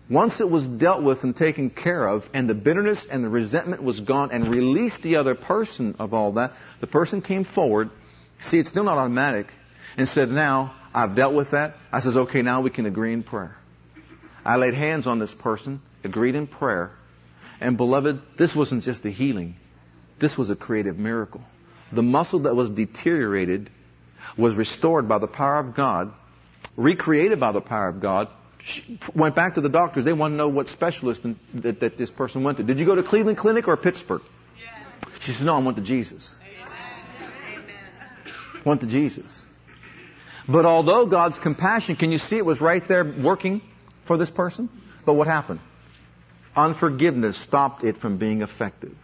once it was dealt with and taken care of, and the bitterness and the resentment was gone, and released the other person of all that, the person came forward. See, it's still not automatic, and said, Now, I've dealt with that. I says, Okay, now we can agree in prayer. I laid hands on this person, agreed in prayer, and beloved, this wasn't just a healing, this was a creative miracle. The muscle that was deteriorated was restored by the power of God, recreated by the power of God, she went back to the doctors. They want to know what specialist that, that this person went to. Did you go to Cleveland Clinic or Pittsburgh? Yes. She said, No, I went to Jesus. Amen. Went to Jesus. But although God's compassion, can you see it was right there working for this person? But what happened? Unforgiveness stopped it from being effective.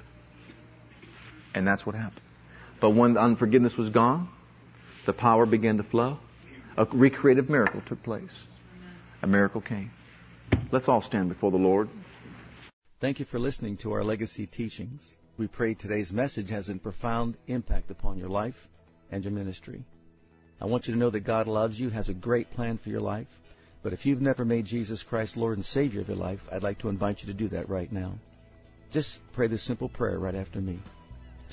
And that's what happened. But when unforgiveness was gone, the power began to flow. A recreative miracle took place a miracle came. Let's all stand before the Lord. Thank you for listening to our legacy teachings. We pray today's message has a profound impact upon your life and your ministry. I want you to know that God loves you, has a great plan for your life. But if you've never made Jesus Christ Lord and Savior of your life, I'd like to invite you to do that right now. Just pray this simple prayer right after me.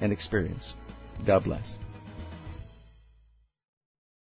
and experience. God bless.